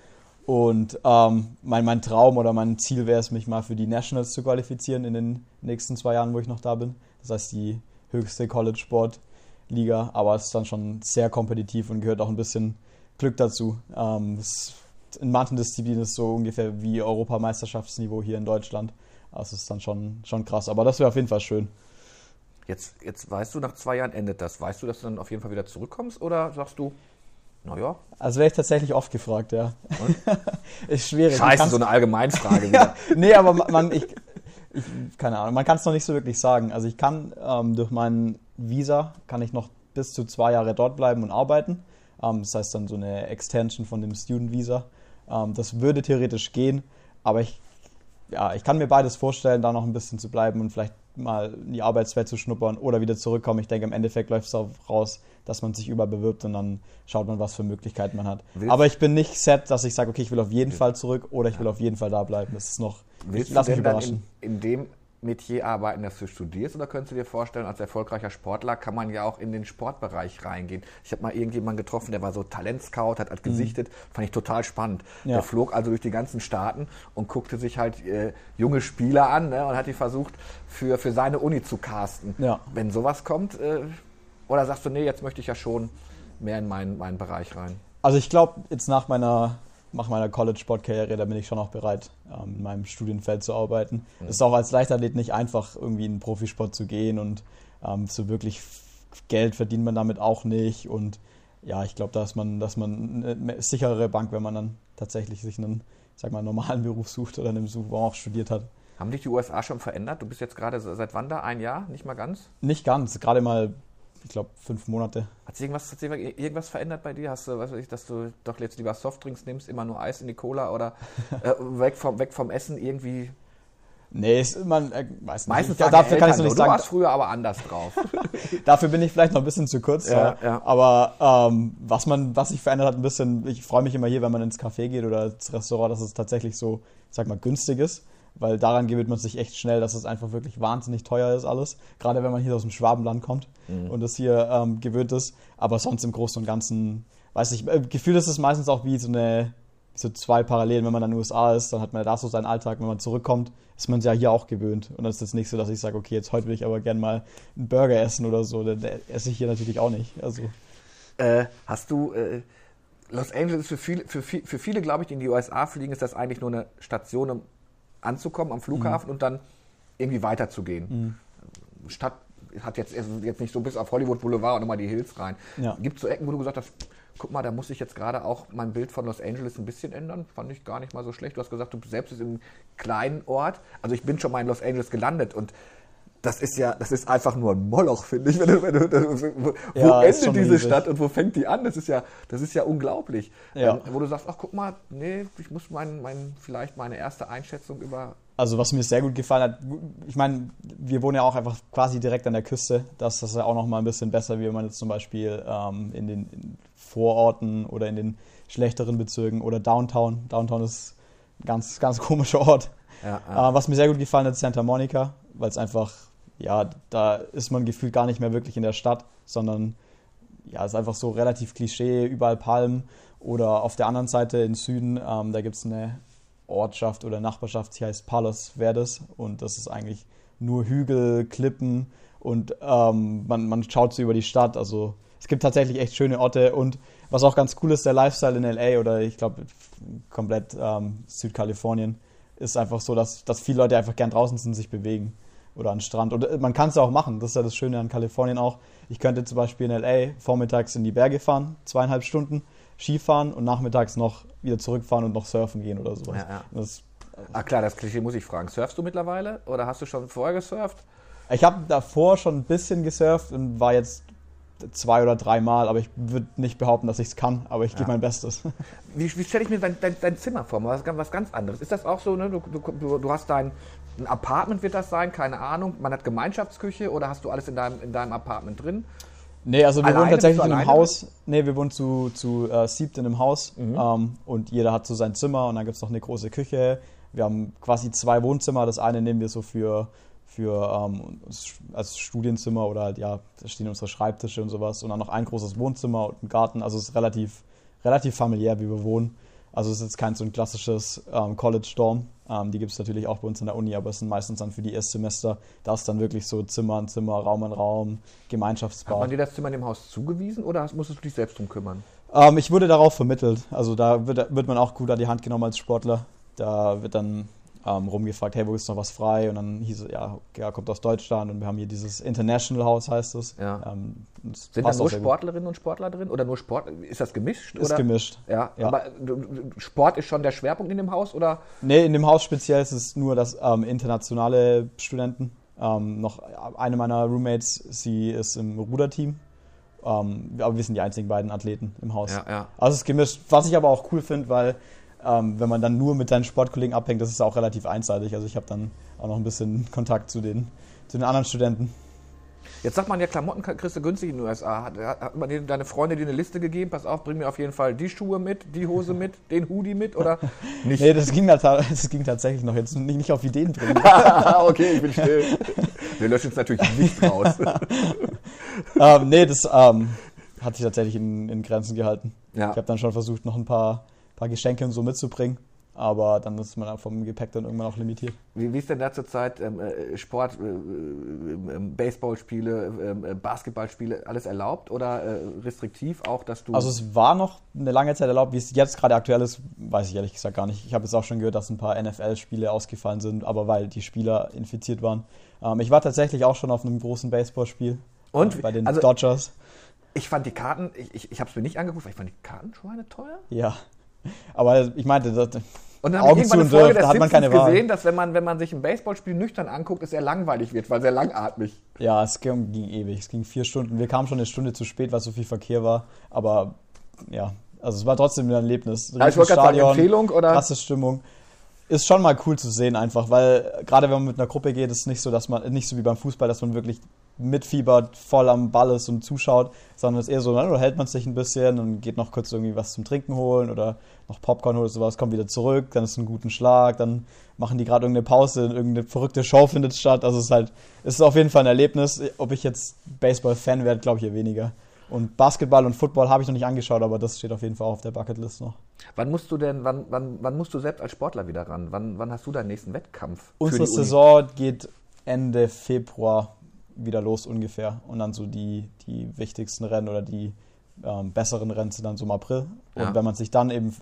Und ähm, mein, mein Traum oder mein Ziel wäre es, mich mal für die Nationals zu qualifizieren in den nächsten zwei Jahren, wo ich noch da bin. Das heißt, die höchste College-Sport- Liga, aber es ist dann schon sehr kompetitiv und gehört auch ein bisschen Glück dazu. Ähm, in manchen Disziplinen ist es so ungefähr wie Europameisterschaftsniveau hier in Deutschland. Das ist dann schon, schon krass, aber das wäre auf jeden Fall schön. Jetzt, jetzt weißt du, nach zwei Jahren endet das. Weißt du, dass du dann auf jeden Fall wieder zurückkommst oder sagst du, naja? Also wäre ich tatsächlich oft gefragt, ja. ist schwierig. Scheiße, so eine Allgemeinfrage wieder. ja, nee, aber man, ich, ich, keine Ahnung, man kann es noch nicht so wirklich sagen. Also ich kann ähm, durch meinen Visa kann ich noch bis zu zwei Jahre dort bleiben und arbeiten. Ähm, das heißt dann so eine Extension von dem Student Visa. Ähm, das würde theoretisch gehen, aber ich, ja, ich kann mir beides vorstellen, da noch ein bisschen zu bleiben und vielleicht mal in die Arbeitswelt zu schnuppern oder wieder zurückkommen. Ich denke, im Endeffekt läuft es darauf raus, dass man sich überbewirbt und dann schaut man, was für Möglichkeiten man hat. Willst- Aber ich bin nicht set, dass ich sage, okay, ich will auf jeden Fall zurück oder ich will auf jeden Fall da bleiben. Das ist noch, Willst lass mich überraschen. in, in dem Metier arbeiten, das du studierst, oder könntest du dir vorstellen, als erfolgreicher Sportler kann man ja auch in den Sportbereich reingehen? Ich habe mal irgendjemanden getroffen, der war so Talentscout, hat, hat gesichtet, fand ich total spannend. Mhm. Ja. Der flog also durch die ganzen Staaten und guckte sich halt äh, junge Spieler an ne, und hat die versucht, für, für seine Uni zu casten. Ja. Wenn sowas kommt, äh, oder sagst du, nee, jetzt möchte ich ja schon mehr in meinen, meinen Bereich rein? Also ich glaube, jetzt nach meiner, nach meiner College-Sportkarriere, da bin ich schon auch bereit, ähm, in meinem Studienfeld zu arbeiten. Mhm. Es ist auch als Leichtathlet nicht einfach, irgendwie in den Profisport zu gehen und ähm, so wirklich Geld verdient man damit auch nicht. Und ja, ich glaube, dass man, dass man eine sichere Bank, wenn man dann tatsächlich sich einen, sag mal, normalen Beruf sucht oder einen Beruf, wo man auch studiert hat. Haben dich die USA schon verändert? Du bist jetzt gerade seit wann da? Ein Jahr? Nicht mal ganz? Nicht ganz, gerade mal, ich glaube, fünf Monate. Hat sich irgendwas, hat sich irgendwas verändert bei dir? Hast du, was weiß ich, dass du doch jetzt lieber Softdrinks nimmst, immer nur Eis in die Cola oder äh, weg, vom, weg vom Essen irgendwie? Nee, ist, man äh, weiß nicht. Meistens Ich- sagen dafür die kann ich Eltern noch nicht so, sagen. Du warst früher aber anders drauf. Dafür bin ich vielleicht noch ein bisschen zu kurz. Ja, Ja, ja. Aber ähm, was man, was sich verändert hat, ein bisschen, ich freue mich immer hier, wenn man ins Café geht oder ins Restaurant, dass es tatsächlich so, ich sag mal, günstig ist. Weil daran gewöhnt man sich echt schnell, dass es einfach wirklich wahnsinnig teuer ist alles. Gerade wenn man hier aus dem Schwabenland kommt und es hier ähm, gewöhnt ist. Aber sonst im Großen und Ganzen, weiß ich, äh, Gefühl ist es meistens auch wie so eine, so zwei Parallelen. Wenn man dann in den USA ist, dann hat man da so seinen Alltag. Wenn man zurückkommt, ist man es ja hier auch gewöhnt. Und dann ist jetzt nicht so, dass ich sage, okay, jetzt heute will ich aber gern mal einen Burger essen oder so. Den esse ich hier natürlich auch nicht. Also, äh, hast du, äh, Los Angeles für viele, für, viel- für viele glaube ich, die in die USA fliegen, ist das eigentlich nur eine Station, um anzukommen am Flughafen Mhm. und dann irgendwie weiterzugehen. Stadt hat jetzt, jetzt nicht so bis auf Hollywood Boulevard und immer die Hills rein. Ja. Gibt es so Ecken, wo du gesagt hast, guck mal, da muss ich jetzt gerade auch mein Bild von Los Angeles ein bisschen ändern? Fand ich gar nicht mal so schlecht. Du hast gesagt, du selbst bist im kleinen Ort. Also ich bin schon mal in Los Angeles gelandet und das ist ja, das ist einfach nur ein Moloch, finde ich. Wenn du, wenn du, wo Ja, endet diese riesig. Stadt und wo fängt die an? Das ist ja, das ist ja unglaublich. Ja. Ähm, wo du sagst, ach guck mal, nee, ich muss mein, mein, vielleicht meine erste Einschätzung über. Also was mir sehr gut gefallen hat, ich meine, wir wohnen ja auch einfach quasi direkt an der Küste. Das ist ja auch noch mal ein bisschen besser, wie wenn man jetzt zum Beispiel ähm, in den in Vororten oder in den schlechteren Bezirken oder Downtown. Downtown ist ein ganz, ganz komischer Ort. Ja, Äh, was mir sehr gut gefallen hat, ist Santa Monica, weil es einfach, ja, da ist man gefühlt gar nicht mehr wirklich in der Stadt, sondern ja, es ist einfach so relativ Klischee, überall Palmen. Oder auf der anderen Seite im Süden, ähm, da gibt es eine Ortschaft oder Nachbarschaft, die heißt Palos Verdes und das ist eigentlich nur Hügel, Klippen und ähm, man, man schaut so über die Stadt. Also es gibt tatsächlich echt schöne Orte und was auch ganz cool ist, der Lifestyle in LA oder ich glaube komplett ähm, Südkalifornien ist einfach so, dass, dass viele Leute einfach gern draußen sind, sich bewegen oder an den Strand. Und äh, man kann es auch machen. Das ist ja das Schöne an Kalifornien auch. Ich könnte zum Beispiel in LA vormittags in die Berge fahren, zweieinhalb Stunden, Skifahren und nachmittags noch wieder zurückfahren und noch surfen gehen oder sowas. Ja, ja. Ah klar, das Klischee muss ich fragen. Surfst du mittlerweile oder hast du schon vorher gesurft? ich habe davor schon ein bisschen gesurft und war jetzt zwei oder dreimal, aber ich würde nicht behaupten, dass ich es kann, aber ich gebe mein Bestes. Wie, wie stelle ich mir dein, dein, dein Zimmer vor? Was, ganz- was ganz anderes. Ist das auch so, ne? du, du, du hast dein ein Apartment wird das sein, keine Ahnung. Man hat Gemeinschaftsküche oder hast du alles in deinem, in deinem Apartment drin? Nee, also wir Alleine? wohnen tatsächlich in einem Haus. Nee, wir wohnen zu, zu äh, siebt in einem Haus. Ähm, und jeder hat so sein Zimmer und dann gibt es noch eine große Küche. Wir haben quasi zwei Wohnzimmer. Das eine nehmen wir so für, für ähm, als Studienzimmer oder halt, ja, da stehen unsere Schreibtische und sowas. Und dann noch ein großes Wohnzimmer und ein Garten. Also es ist relativ, relativ familiär, wie wir wohnen. Also es ist jetzt kein so ein klassisches ähm, College-Dorm. Ähm, die gibt es natürlich auch bei uns in der Uni, aber es sind meistens dann für die Erstsemester. Da ist dann wirklich so Zimmer an Zimmer, Raum an Raum, Hat Gemeinschaftsbad. man dir das Zimmer in dem Haus zugewiesen oder musstest du dich selbst drum kümmern? Ähm, ich wurde darauf vermittelt. Also da wird, wird man auch gut an die Hand genommen als Sportler. Da wird dann ähm, rumgefragt, hey, wo ist noch was frei? Und dann hieß es, ja, ja, kommt aus Deutschland und wir haben hier dieses International House, heißt es. Ja. Ähm, das Sind da nur. Sportlerinnen und Sportler drin oder nur Sport? Ist das gemischt? Ist oder? gemischt. Ja, Ja. aber Sport ist schon der Schwerpunkt in dem Haus oder? Nee, in dem Haus speziell ist es nur, dass ähm, internationale Studenten, ähm, noch eine meiner Roommates, sie ist im Ruderteam Ähm, aber wir sind die einzigen beiden Athleten im Haus. Ja, ja. Also es ist gemischt. Was ich aber auch cool finde, weil ähm, wenn man dann nur mit seinen Sportkollegen abhängt, das ist auch relativ einseitig. Also ich habe dann auch noch ein bisschen Kontakt zu den, zu den anderen Studenten. Jetzt sagt man ja, Klamotten kriegst du günstig in den USA. Hat, hat man dir, deine Freunde dir eine Liste gegeben? Pass auf, bring mir auf jeden Fall die Schuhe mit, die Hose mit, den Hoodie mit oder nicht? Nee, das ging, das ging tatsächlich noch. Jetzt nicht, nicht auf Ideen bringen. okay, ich bin still. Wir löschen es natürlich nicht raus. ähm, nee, das ähm, hat sich tatsächlich in, in Grenzen gehalten. Ja. Ich habe dann schon versucht, noch ein paar, paar Geschenke und so mitzubringen. Aber dann ist man vom Gepäck dann irgendwann auch limitiert. Wie, wie ist denn da zurzeit ähm, äh, Sport, äh, äh, Baseballspiele, ähm, äh, Basketballspiele, alles erlaubt oder äh, restriktiv auch, dass du. Also es war noch eine lange Zeit erlaubt, wie es jetzt gerade aktuell ist, weiß ich ehrlich gesagt gar nicht. Ich habe jetzt auch schon gehört, dass ein paar NFL-Spiele ausgefallen sind, aber weil die Spieler infiziert waren. Ähm, ich war tatsächlich auch schon auf einem großen Baseballspiel. Und? Äh, bei den Also- Dodgers. ich fand die Karten, ich, ich, ich habe es mir nicht angeguckt, weil ich fand die Karten Schweine teuer. Ja. Aber ich meinte, das, Und dann habe Augen ich irgendwann eine Folge der da hat man Simpsons keine Wahl. gesehen, dass wenn man, wenn man sich ein Baseballspiel nüchtern anguckt, es sehr langweilig wird, weil sehr langatmig. Ja, es ging, ging ewig. Es ging vier Stunden. Wir kamen schon eine Stunde zu spät, weil so viel Verkehr war. Aber ja, also es war trotzdem ein Erlebnis. Ja, ich wollte gerade sagen, Empfehlung oder? krasse Stimmung. Ist schon mal cool zu sehen einfach, weil gerade wenn man mit einer Gruppe geht, ist es nicht so, dass man nicht so wie beim Fußball, dass man wirklich mitfiebert, voll am Ball ist und zuschaut, sondern es ist eher so, da hält man sich ein bisschen und geht noch kurz irgendwie was zum Trinken holen oder noch Popcorn holen oder sowas, kommt wieder zurück, dann ist ein guten Schlag, dann machen die gerade irgendeine Pause, irgendeine verrückte Show findet statt. Also es ist halt, es ist auf jeden Fall ein Erlebnis. Ob ich jetzt Baseball-Fan werde, glaube ich eher weniger. Und Basketball und Football habe ich noch nicht angeschaut, aber das steht auf jeden Fall auch auf der Bucketlist noch. Wann musst du denn, wann, wann, wann musst du selbst als Sportler wieder ran? Wann, wann hast du deinen nächsten Wettkampf? Unsere? Saison geht Ende Februar wieder los ungefähr. Und dann so die, die wichtigsten Rennen oder die ähm, besseren Rennen sind dann so im April. Und Ja. wenn man sich dann eben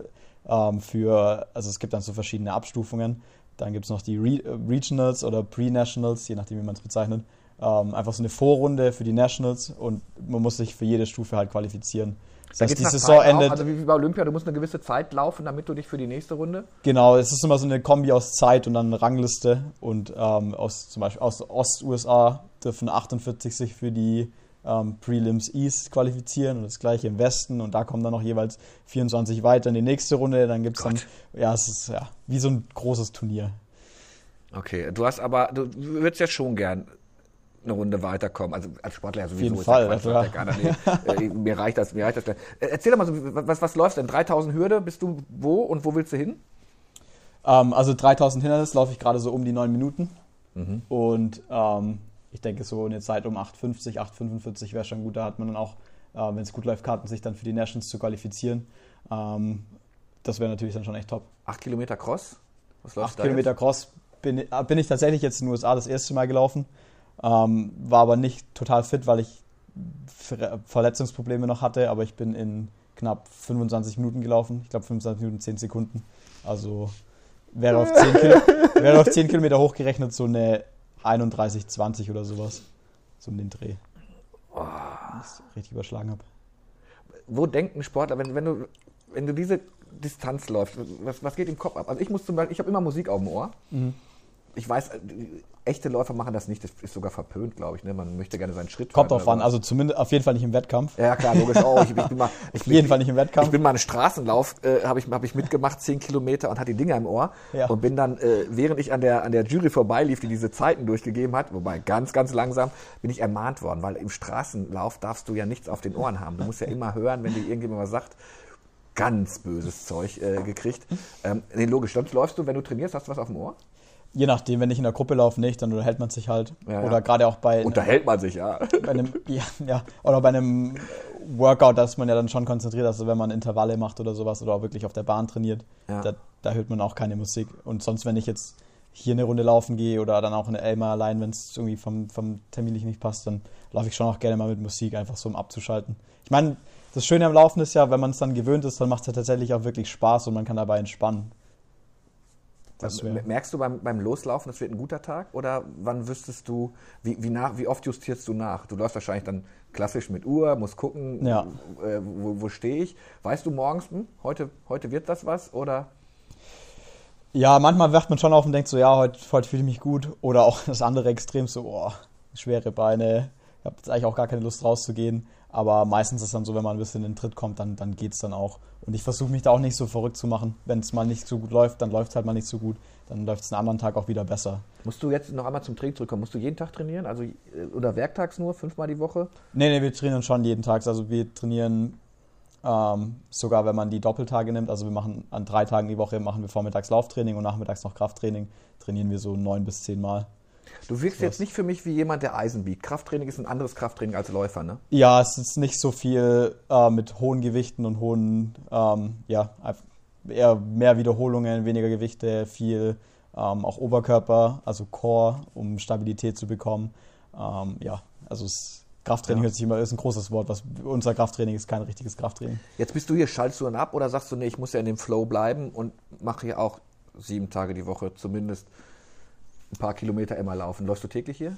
ähm, für, also es gibt dann so verschiedene Abstufungen. Dann gibt es noch die Re äh, Regionals oder Pre-Nationals, je nachdem, wie man es bezeichnet. Ähm, einfach so eine Vorrunde für die Nationals und man muss sich für jede Stufe halt qualifizieren. Das Da heißt, die Saison auch? endet. Also wie wie bei Olympia, du musst eine gewisse Zeit laufen, damit du dich für die nächste Runde. Genau, es ist immer so eine Kombi aus Zeit und dann Rangliste. Und ähm, aus zum Beispiel aus Ost-USA dürfen 48 sich für die ähm, Prelims East qualifizieren und das gleiche im Westen. Und da kommen dann noch jeweils 24 weiter in die nächste Runde. Dann gibt es dann, ja, es ist ja wie so ein großes Turnier. Okay, du hast aber, du würdest ja schon gern eine Runde weiterkommen. Also als Sportler sowieso. jeden ist Fall, Quatsch, also ja. Nee, äh, mir reicht das, mir reicht das. Äh, Erzähl doch mal, so, was, was läuft denn? 3000 Hürde, bist du wo und wo willst du hin? Ähm, also 3000 Hindernis laufe ich gerade so um die 9 Minuten. Und ähm, ich denke, so eine Zeit um 8,50, 8,45 wäre schon gut. Da hat man dann auch, äh, wenn es gut läuft, Karten, sich dann für die Nations zu qualifizieren. Ähm, das wäre natürlich dann schon echt top. 8 Kilometer Cross? Was läuft 8 Kilometer Cross bin, äh, bin ich tatsächlich jetzt in den USA das erste Mal gelaufen. Ähm, war aber nicht total fit, weil ich Ver Verletzungsprobleme noch hatte. Aber ich bin in knapp 25 Minuten gelaufen. Ich glaube 25 Minuten 10 Sekunden. Also wäre auf 10, Kilo wäre auf 10 Kilometer hochgerechnet so eine 31, 20 oder sowas. So um den Dreh. Das ich richtig überschlagen habe. Wo denkt ein Sportler, wenn, wenn, du, wenn du diese Distanz läufst, was, was geht im Kopf ab? Also ich muss zum Beispiel, ich habe immer Musik auf dem Ohr. Ich weiß, äh, echte Läufer machen das nicht, das ist sogar verpönt, glaube ich. Ne? Man möchte gerne seinen Schritt Kommt drauf an, so. also zumindest auf jeden Fall nicht im Wettkampf. Ja, klar, logisch auch. Ich, ich bin mal, ich Auf jeden Fall nicht im Wettkampf. Ich bin mal einen Straßenlauf, äh, habe ich, hab ich mitgemacht, 10 Kilometer und hatte die Dinger im Ohr. Ja. Und bin dann, äh, während ich an der, an der Jury vorbeilief, die diese Zeiten durchgegeben hat, wobei ganz, ganz langsam, bin ich ermahnt worden, weil im Straßenlauf darfst du ja nichts auf den Ohren haben. Du musst ja immer hören, wenn dir irgendjemand was sagt. Ganz böses Zeug äh, gekriegt. Ähm, nee, logisch. Sonst läufst du, wenn du trainierst, hast du was auf dem Ohr? Je nachdem, wenn ich in der Gruppe laufe, nicht, dann unterhält man sich halt. Ja, Oder ja. gerade auch bei, Unterhält man sich, ja. bei einem, ja, ja, oder bei einem Workout, da ist man ja dann schon konzentriert, also wenn man Intervalle macht oder sowas oder auch wirklich auf der Bahn trainiert, da, da hört man auch keine Musik. Und sonst, wenn ich jetzt hier eine Runde laufen gehe oder dann auch eine Elmer allein, wenn es irgendwie vom, vom terminlich nicht passt, dann laufe ich schon auch gerne mal mit Musik, einfach so um abzuschalten. Ich meine, das Schöne am Laufen ist ja, wenn man es dann gewöhnt ist, dann macht es ja tatsächlich auch wirklich Spaß und man kann dabei entspannen. Das wär- Merkst du beim, beim Loslaufen, das wird ein guter Tag? Oder wann wüsstest du, wie, wie, nach, wie oft justierst du nach? Du läufst wahrscheinlich dann klassisch mit Uhr, musst gucken, Ja. äh, wo, wo stehe ich. Weißt du morgens, hm, heute, heute wird das was? Oder Ja, manchmal wacht man schon auf und denkt so, ja, heute, heute fühle ich mich gut. Oder auch das andere Extrem so, oh, schwere Beine, ich habe jetzt eigentlich auch gar keine Lust rauszugehen. Aber meistens ist es dann so, wenn man ein bisschen in den Tritt kommt, dann, dann geht es dann auch. Und ich versuche mich da auch nicht so verrückt zu machen. Wenn es mal nicht so gut läuft, dann läuft es halt mal nicht so gut. Dann läuft es einen anderen Tag auch wieder besser. Musst du jetzt noch einmal zum Training zurückkommen? Musst du jeden Tag trainieren? Also, äh, oder werktags nur, fünfmal die Woche? Nee, nee, wir trainieren schon jeden Tag. Also wir trainieren ähm, sogar, wenn man die Doppeltage nimmt. Also wir machen an drei Tagen die Woche machen wir vormittags Lauftraining und nachmittags noch Krafttraining. Trainieren wir so neun bis zehn Mal. Du wirkst jetzt nicht für mich wie jemand, der Eisen wiegt. Krafttraining ist ein anderes Krafttraining als Läufer, ne? Ja, es ist nicht so viel äh, mit hohen Gewichten und hohen, ähm, ja, eher mehr Wiederholungen, weniger Gewichte, viel ähm, auch Oberkörper, also Core, um Stabilität zu bekommen. Ähm, ja, also es, Krafttraining ja. hört sich immer, ist ein großes Wort. Was, unser Krafttraining ist kein richtiges Krafttraining. Jetzt bist du hier, schaltest du dann ab oder sagst du, nee, ich muss ja in dem Flow bleiben und mache hier auch sieben Tage die Woche zumindest ein paar Kilometer immer laufen. Läufst du täglich hier?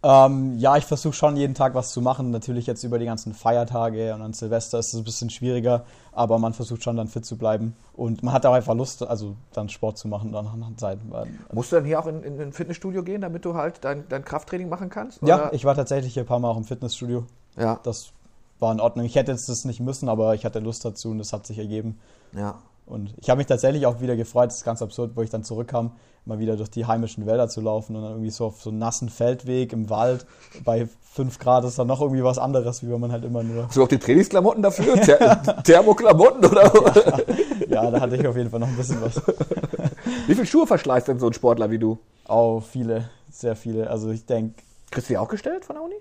Ähm, ja, ich versuche schon jeden Tag was zu machen. Natürlich jetzt über die ganzen Feiertage und an Silvester ist es ein bisschen schwieriger, aber man versucht schon dann fit zu bleiben. Und man hat auch einfach Lust, also dann Sport zu machen dann an Zeit. Musst du dann hier auch in, in ein Fitnessstudio gehen, damit du halt dein, dein Krafttraining machen kannst? Oder? Ja, ich war tatsächlich hier ein paar Mal auch im Fitnessstudio. Ja. Das war in Ordnung. Ich hätte jetzt das nicht müssen, aber ich hatte Lust dazu und das hat sich ergeben. Ja. Und ich habe mich tatsächlich auch wieder gefreut, das ist ganz absurd, wo ich dann zurückkam, mal wieder durch die heimischen Wälder zu laufen und dann irgendwie so auf so einem nassen Feldweg im Wald bei 5 Grad ist dann noch irgendwie was anderes, wie wenn man halt immer nur. Hast du auch die Trainingsklamotten dafür? Ther Thermoklamotten oder? Ja, ja, da hatte ich auf jeden Fall noch ein bisschen was. Wie viele Schuhe verschleißt denn so ein Sportler wie du? Oh, viele, sehr viele. Also ich denke. Kriegst du die auch gestellt von der Uni?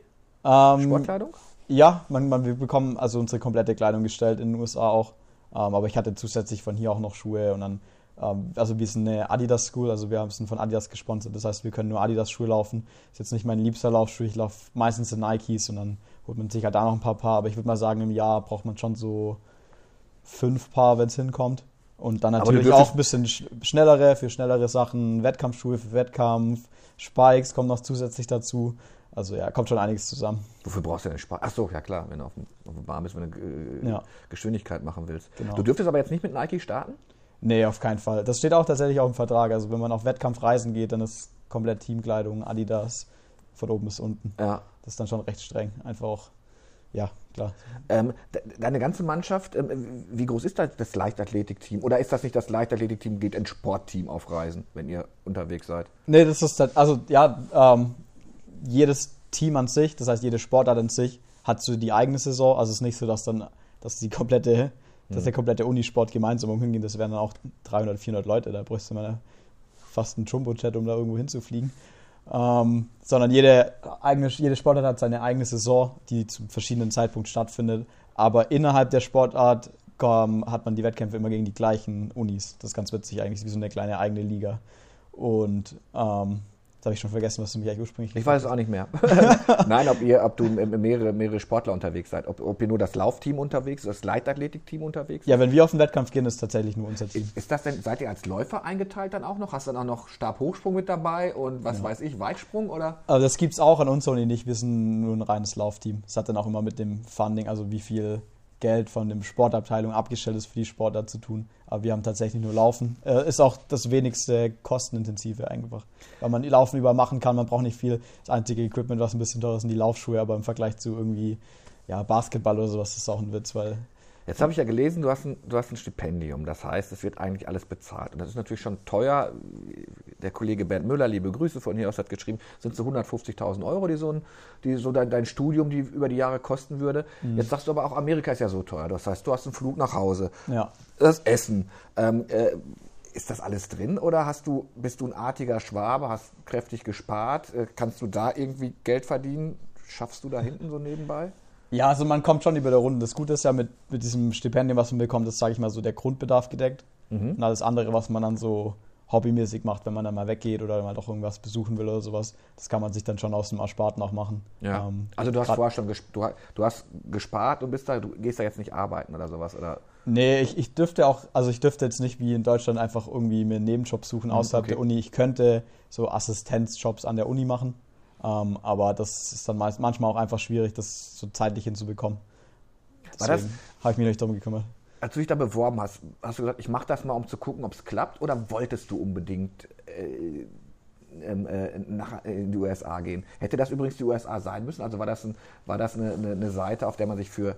Ähm, Sportkleidung? Ja, man, man, wir bekommen also unsere komplette Kleidung gestellt in den USA auch. Ähm, aber ich hatte zusätzlich von hier auch noch Schuhe und dann, also wir sind eine Adidas School, also wir sind von Adidas gesponsert. Das heißt, wir können nur Adidas Schuhe laufen. Ist jetzt nicht mein liebster Laufschuh, ich laufe meistens in Nikes und dann holt man sich halt da noch ein paar Paar. Aber ich würde mal sagen, im Jahr braucht man schon so fünf Paar, wenn es hinkommt. Und dann natürlich auch ein bisschen schnellere für schnellere Sachen, Wettkampfschuhe für Wettkampf, Spikes kommen noch zusätzlich dazu. Also ja, kommt schon einiges zusammen. Wofür brauchst du denn Spaß? Achso, ja klar, wenn du auf dem, auf Bahn bist, wenn du äh, ja. Geschwindigkeit machen willst. Genau. Du dürftest aber jetzt nicht mit Nike starten? Nee, auf keinen Fall. Das steht auch tatsächlich auf dem Vertrag. Also wenn man auf Wettkampfreisen geht, dann ist komplett Teamkleidung, Adidas, von oben bis unten. Ja. Das ist dann schon recht streng. Einfach auch, ja, klar. Ähm, deine ganze Mannschaft, ähm, wie groß ist das, das Leichtathletikteam? Oder ist das nicht das Leichtathletikteam, geht ein Sportteam auf Reisen, wenn ihr unterwegs seid? Nee, das ist, also ja, ähm, jedes Team an sich, das heißt jede Sportart an sich, hat so die eigene Saison. Also es ist nicht so, dass dann, dass die komplette, dass der mhm. komplette Unisport gemeinsam umhingehen. Das wären dann auch 300, 400 Leute. Da bräuchte man fast einen Jumbo-Chat, um da irgendwo hinzufliegen. Ähm, sondern jede, eigene, jede Sportart hat seine eigene Saison, die zu verschiedenen Zeitpunkten stattfindet. Aber innerhalb der Sportart ähm, hat man die Wettkämpfe immer gegen die gleichen Unis. Das ist ganz witzig eigentlich, wie so eine kleine eigene Liga. Und ähm, habe ich schon vergessen, was du mich eigentlich ursprünglich Ich weiß es auch nicht mehr. Nein, ob ihr, ob du mehrere, mehrere Sportler unterwegs seid. Ob, ob ihr nur das Laufteam unterwegs ist, das Leichtathletikteam unterwegs Ja, wenn wir auf den Wettkampf gehen, ist tatsächlich nur unser Team. Ist das denn, seid ihr als Läufer eingeteilt dann auch noch? Hast du dann auch noch Stabhochsprung mit dabei und was ja. weiß ich, Weitsprung oder? Also das gibt es auch an uns Uni nicht. Wir sind nur ein reines Laufteam. Das hat dann auch immer mit dem Funding, also wie viel Geld von dem Sportabteilung abgestellt ist für die Sportart zu tun. Aber wir haben tatsächlich nur Laufen. Äh, ist auch das wenigste kostenintensive einfach. Weil man Laufen übermachen kann, man braucht nicht viel. Das einzige Equipment, was ein bisschen teurer ist, sind die Laufschuhe, aber im Vergleich zu irgendwie ja, Basketball oder sowas ist auch ein Witz, weil Jetzt habe ich ja gelesen, du hast, ein, du hast ein Stipendium. Das heißt, es wird eigentlich alles bezahlt. Und das ist natürlich schon teuer. Der Kollege Bernd Müller, liebe Grüße von hier aus, hat geschrieben, sind so 150.000 Euro, die so, ein, die so dein, dein, Studium, die über die Jahre kosten würde. Mhm. Jetzt sagst du aber auch, Amerika ist ja so teuer. Das heißt, du hast einen Flug nach Hause, ja. das Essen. Ähm, äh, ist das alles drin oder hast du, bist du ein artiger Schwabe, hast kräftig gespart? Äh, kannst du da irgendwie Geld verdienen? Schaffst du da hinten so nebenbei? Ja, also man kommt schon über der Runde. Das Gute ist ja mit, mit diesem Stipendium, was man bekommt, ist, sage ich mal, so der Grundbedarf gedeckt. Mhm. Und alles andere, was man dann so hobbymäßig macht, wenn man dann mal weggeht oder mal doch irgendwas besuchen will oder sowas, das kann man sich dann schon aus dem Ersparten auch machen. Ja. Ähm, also du hast vorher schon du, du, hast gespart und bist da, du gehst da jetzt nicht arbeiten oder sowas, oder? Nee, ich, ich dürfte auch, also ich dürfte jetzt nicht wie in Deutschland einfach irgendwie mir einen Nebenjob suchen mhm, außerhalb okay. der Uni. Ich könnte so Assistenzjobs an der Uni machen. Ähm, aber das ist dann meist, manchmal auch einfach schwierig, das so zeitlich hinzubekommen. Deswegen habe ich mich nicht darum gekümmert. Als du dich da beworben hast, hast du gesagt, ich mache das mal, um zu gucken, ob es klappt? Oder wolltest du unbedingt äh, ähm, äh, nach, in die USA gehen. Hätte das übrigens die USA sein müssen? Also war das, ein, war das eine, eine, eine Seite, auf der man sich für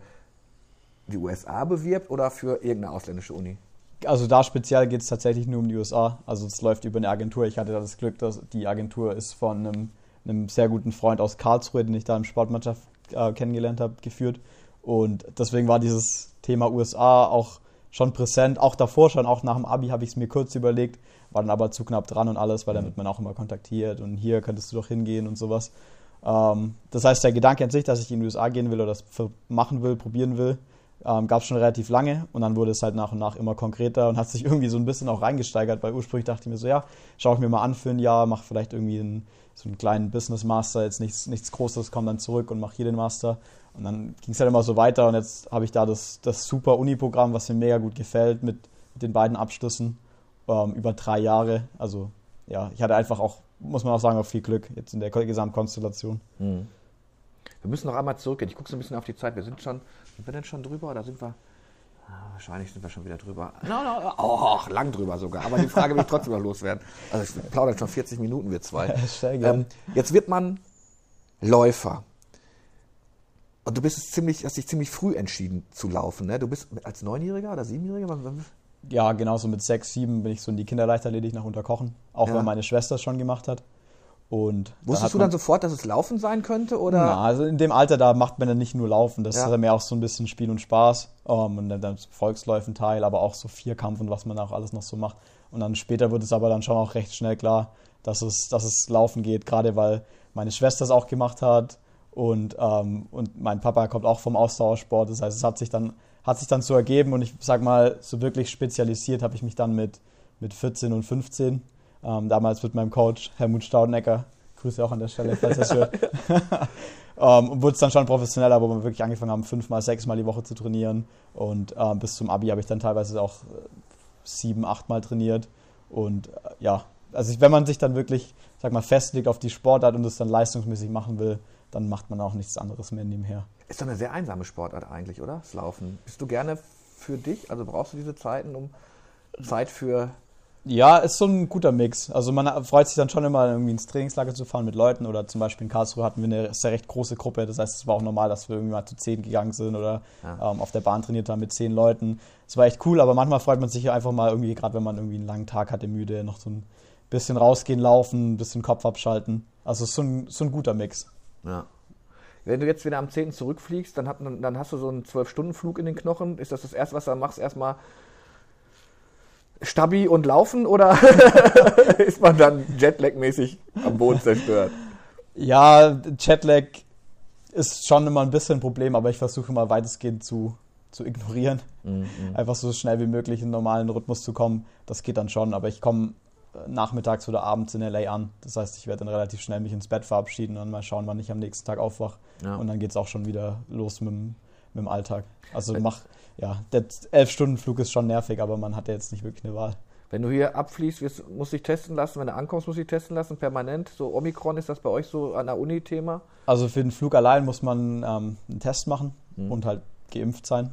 die USA bewirbt oder für irgendeine ausländische Uni? Also da speziell geht es tatsächlich nur um die USA. Also es läuft über eine Agentur. Ich hatte das Glück, dass die Agentur ist von einem, einem sehr guten Freund aus Karlsruhe, den ich da im Sportmannschaft äh, kennengelernt habe, geführt. Und deswegen war dieses Thema USA auch schon präsent, auch davor schon, auch nach dem Abi habe ich es mir kurz überlegt, war dann aber zu knapp dran und alles, weil dann wird man auch immer kontaktiert und hier könntest du doch hingehen und sowas. Ähm, das heißt, der Gedanke an sich, dass ich in die USA gehen will oder das machen will, probieren will, ähm, gab es schon relativ lange und dann wurde es halt nach und nach immer konkreter und hat sich irgendwie so ein bisschen auch reingesteigert, weil ursprünglich dachte ich mir so, ja, schaue ich mir mal an für ein Jahr, mache vielleicht irgendwie einen, so einen kleinen Business Master, jetzt nichts, nichts Großes, komme dann zurück und mache hier den Master und dann ging es halt immer so weiter und jetzt habe ich da das, das super Uni-Programm, was mir mega gut gefällt mit, mit den beiden Abschlüssen ähm, über drei Jahre. Also ja, ich hatte einfach auch, muss man auch sagen, auch viel Glück jetzt in der Gesamtkonstellation. Mhm. Wir müssen noch einmal zurückgehen. Ich gucke so ein bisschen auf die Zeit. Wir sind schon, sind wir denn schon drüber oder sind wir? Ah, wahrscheinlich sind wir schon wieder drüber. No, no, oh, lang drüber sogar. Aber die Frage will ich trotzdem noch loswerden. Also ich plaudern schon 40 Minuten, wir zwei. Ähm, jetzt wird man Läufer. Und du bist ziemlich, hast dich ziemlich früh entschieden zu laufen. Ne? Du bist als Neunjähriger oder Siebenjähriger? Ja, genauso mit sechs, sieben bin ich so in die Kinderleichtathletik nach Unterkochen. Auch ja. weil meine Schwester es schon gemacht hat. Und Wusstest du dann sofort, dass es Laufen sein könnte? Oder? Na, also in dem Alter, da macht man dann nicht nur Laufen, das ja. ist mehr auch so ein bisschen Spiel und Spaß. Um, ähm, und dann, dann Volksläufen Teil, aber auch so Vierkampf und was man auch alles noch so macht. Und dann später wird es aber dann schon auch recht schnell klar, dass es, dass es Laufen geht, gerade weil meine Schwester es auch gemacht hat und, ähm, und mein Papa kommt auch vom Ausdauersport. Das heißt, es hat sich dann, hat sich dann so ergeben und ich sag mal, so wirklich spezialisiert habe ich mich dann mit, mit 14 und 15. Ähm, damals mit meinem Coach Helmut Staudenecker. Grüße auch an der Stelle, falls es hört. ähm, und wurde es dann schon professioneller, wo wir wirklich angefangen haben, fünfmal, sechsmal die Woche zu trainieren. Und ähm, bis zum Abi habe ich dann teilweise auch äh, sieben, achtmal trainiert. Und äh, ja, also wenn man sich dann wirklich, sag mal, festlegt auf die Sportart und es dann leistungsmäßig machen will, dann macht man auch nichts anderes mehr nebenher. Ist doch eine sehr einsame Sportart eigentlich, oder? Das Laufen. Bist du gerne für dich? Also brauchst du diese Zeiten, um Zeit für. Ja, ist so ein guter Mix. Also man freut sich dann schon immer, irgendwie ins Trainingslager zu fahren mit Leuten oder zum Beispiel in Karlsruhe hatten wir eine sehr recht große Gruppe. Das heißt, es war auch normal, dass wir irgendwie mal zu zehn gegangen sind oder ja. ähm, auf der Bahn trainiert haben mit zehn Leuten. Es war echt cool, aber manchmal freut man sich einfach mal irgendwie, gerade wenn man irgendwie einen langen Tag hatte, müde, noch so ein bisschen rausgehen, laufen, ein bisschen Kopf abschalten. Also es ist so ein, so ein guter Mix. Ja. Wenn du jetzt wieder am 10. zurückfliegst, dann, hat, dann hast du so einen 12-Stunden-Flug in den Knochen. Ist das das Erste, was du dann machst? Erstmal Stabi und Laufen oder ist man dann Jetlag-mäßig am Boden zerstört? Ja, Jetlag ist schon immer ein bisschen ein Problem, aber ich versuche mal weitestgehend zu, zu ignorieren. Mhm. Einfach so schnell wie möglich in einen normalen Rhythmus zu kommen. Das geht dann schon, aber ich komme nachmittags oder abends in LA an. Das heißt, ich werde dann relativ schnell mich ins Bett verabschieden und mal schauen, wann ich am nächsten Tag aufwache. Ja. Und dann geht es auch schon wieder los mit, mit dem Alltag. Also mach, ja, der Elf-Stunden-Flug ist schon nervig, aber man hat ja jetzt nicht wirklich eine Wahl. Wenn du hier abfließt, wirst, musst du dich testen lassen. Wenn du ankommst, musst du dich testen lassen, permanent. So Omikron, ist das bei euch so an der Uni Thema? Also für den Flug allein muss man ähm, einen Test machen mhm. und halt geimpft sein.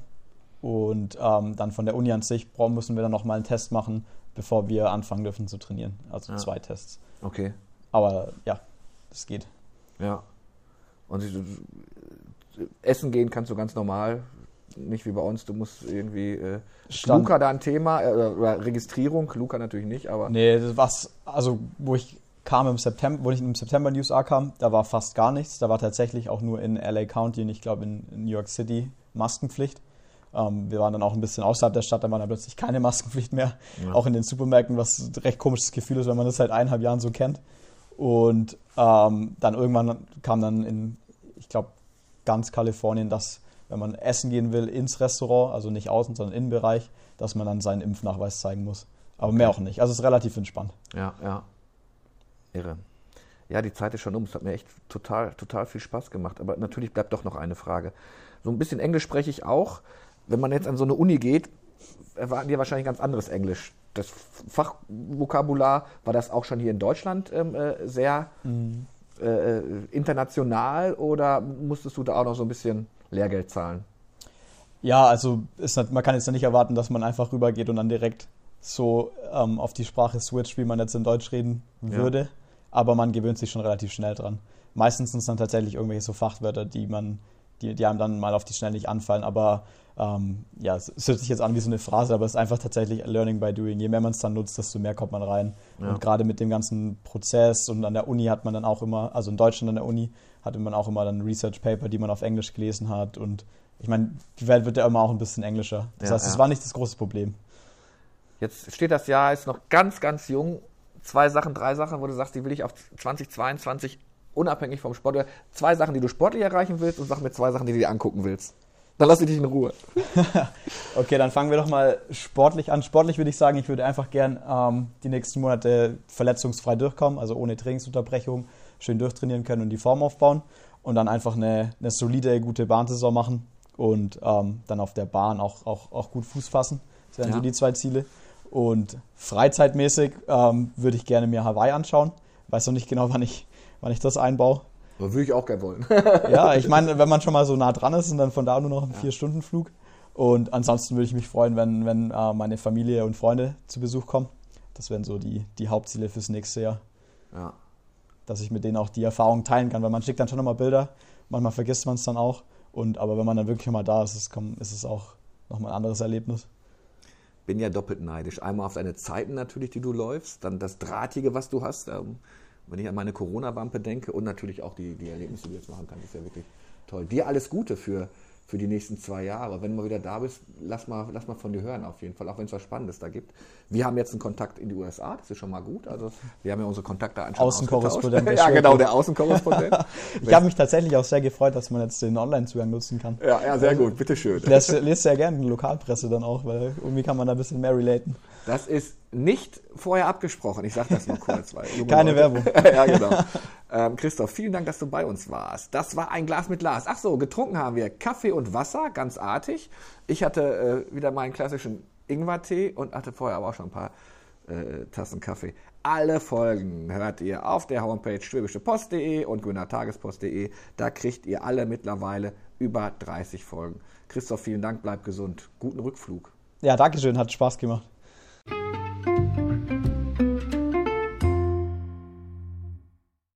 Und ähm, dann von der Uni an sich müssen wir dann nochmal einen Test machen, bevor wir anfangen dürfen zu trainieren. Also ja. zwei Tests. Okay. Aber ja, das geht. Ja. Und essen gehen kannst du ganz normal, nicht wie bei uns. Du musst irgendwie. Äh. Luca da ein Thema äh, oder Registrierung? Luca natürlich nicht, aber. Nee, das was, also wo ich kam im September, wo ich im September in die USA kam, da war fast gar nichts. Da war tatsächlich auch nur in LA County und ich glaube in, in New York City Maskenpflicht. Ähm, wir waren dann auch ein bisschen außerhalb der Stadt, da war dann plötzlich keine Maskenpflicht mehr. Ja. Auch in den Supermärkten, was ein recht komisches Gefühl ist, wenn man das seit eineinhalb Jahren so kennt. Und ähm, dann irgendwann kam dann in, ich glaube, ganz Kalifornien, dass wenn man essen gehen will ins Restaurant, also nicht außen, sondern Innenbereich, dass man dann seinen Impfnachweis zeigen muss. Aber okay. mehr auch nicht. Also es ist relativ entspannt. Ja, ja. Irre. Ja, die Zeit ist schon um. Es hat mir echt total, total viel Spaß gemacht. Aber natürlich bleibt doch noch eine Frage. So ein bisschen Englisch spreche ich auch wenn man jetzt an so eine Uni geht, erwarten die wahrscheinlich ganz anderes Englisch. Das Fachvokabular war das auch schon hier in Deutschland ähm, äh, sehr mhm. äh, international oder musstest du da auch noch so ein bisschen Lehrgeld zahlen? Ja, also ist, man kann jetzt nicht erwarten, dass man einfach rübergeht und dann direkt so ähm, auf die Sprache switcht, wie man jetzt in Deutsch reden würde. Ja. aber man gewöhnt sich schon relativ schnell dran. Meistens sind es dann tatsächlich irgendwelche so Fachwörter, die man, die, die einem dann mal auf die Schnelle nicht anfallen, aber ähm, ja, es, hört sich jetzt an wie so eine Phrase, aber es ist einfach tatsächlich Learning by Doing. Je mehr man es dann nutzt, desto mehr kommt man rein. Ja. Und gerade mit dem ganzen Prozess und an der Uni hat man dann auch immer, also in Deutschland an der Uni, hatte man auch immer dann Research Paper, die man auf Englisch gelesen hat und ich meine, die Welt wird ja immer auch ein bisschen englischer. Das ja, heißt, es ja. war nicht das große Problem. Jetzt steht das Jahr, ist noch ganz, ganz jung. Zwei Sachen, drei Sachen, wo du sagst, die will ich auf 2022 unabhängig vom Sport. Zwei Sachen, die du sportlich erreichen willst und sag mir zwei Sachen, die du dir angucken willst. Dann lass ich dich in Ruhe. okay, dann fangen wir doch mal sportlich an. Sportlich würde ich sagen, ich würde einfach gern ähm, die nächsten Monate verletzungsfrei durchkommen, also ohne Trainingsunterbrechung, schön durchtrainieren können und die Form aufbauen und dann einfach eine, eine solide, gute Bahnsaison machen und ähm, dann auf der Bahn auch, auch, auch gut Fuß fassen. Das wären ja. so die zwei Ziele. Und freizeitmäßig ähm, würde ich gerne mir Hawaii anschauen. Weiß noch nicht genau, wann ich, wann ich das einbaue. Aber würde ich auch gerne wollen. ja, ich meine, wenn man schon mal so nah dran ist und dann von da nur noch ein ja. Vier-Stunden-Flug. Und ansonsten würde ich mich freuen, wenn, wenn äh, meine Familie und Freunde zu Besuch kommen. Das wären so die, die Hauptziele fürs nächste Jahr. Ja. Dass ich mit denen auch die Erfahrung teilen kann, weil man schickt dann schon nochmal Bilder, manchmal vergisst man es dann auch. Und, aber wenn man dann wirklich mal da ist, ist, ist es auch nochmal ein anderes Erlebnis. Bin ja doppelt neidisch. Einmal auf deine Zeiten natürlich, die du läufst, dann das Drahtige, was du hast. Ähm, wenn ich an meine Corona-Wampe denke und natürlich auch die, die Erlebnisse, die du jetzt machen kannst, ist ja wirklich toll. Dir alles Gute für, für die nächsten zwei Jahre. Wenn du mal wieder da bist, lass mal, lass mal von dir hören auf jeden Fall, auch wenn es was Spannendes da gibt. Wir haben jetzt einen Kontakt in die USA, das ist schon mal gut. Also wir haben ja unsere Kontakte anscheinend Außenkorrespondent. ja, genau, der Außenkorrespondent. ich habe mich tatsächlich auch sehr gefreut, dass man jetzt den Online-Zugang nutzen kann. Ja, ja sehr also, gut, bitteschön. Ich lese, lese sehr gerne die Lokalpresse dann auch, weil irgendwie kann man da ein bisschen mehr relaten. Das ist nicht vorher abgesprochen. Ich sage das nur kurz. Weil Keine Leute, Werbung. ja, genau. Ähm, Christoph, vielen Dank, dass du bei uns warst. Das war ein Glas mit Glas. Ach so, getrunken haben wir Kaffee und Wasser, ganz artig. Ich hatte äh, wieder meinen klassischen Ingwertee und hatte vorher aber auch schon ein paar äh, Tassen Kaffee. Alle Folgen hört ihr auf der Homepage schwäbischepost.de und grünertagespost.de. Da kriegt ihr alle mittlerweile über 30 Folgen. Christoph, vielen Dank, bleib gesund. Guten Rückflug. Ja, Dankeschön, hat Spaß gemacht.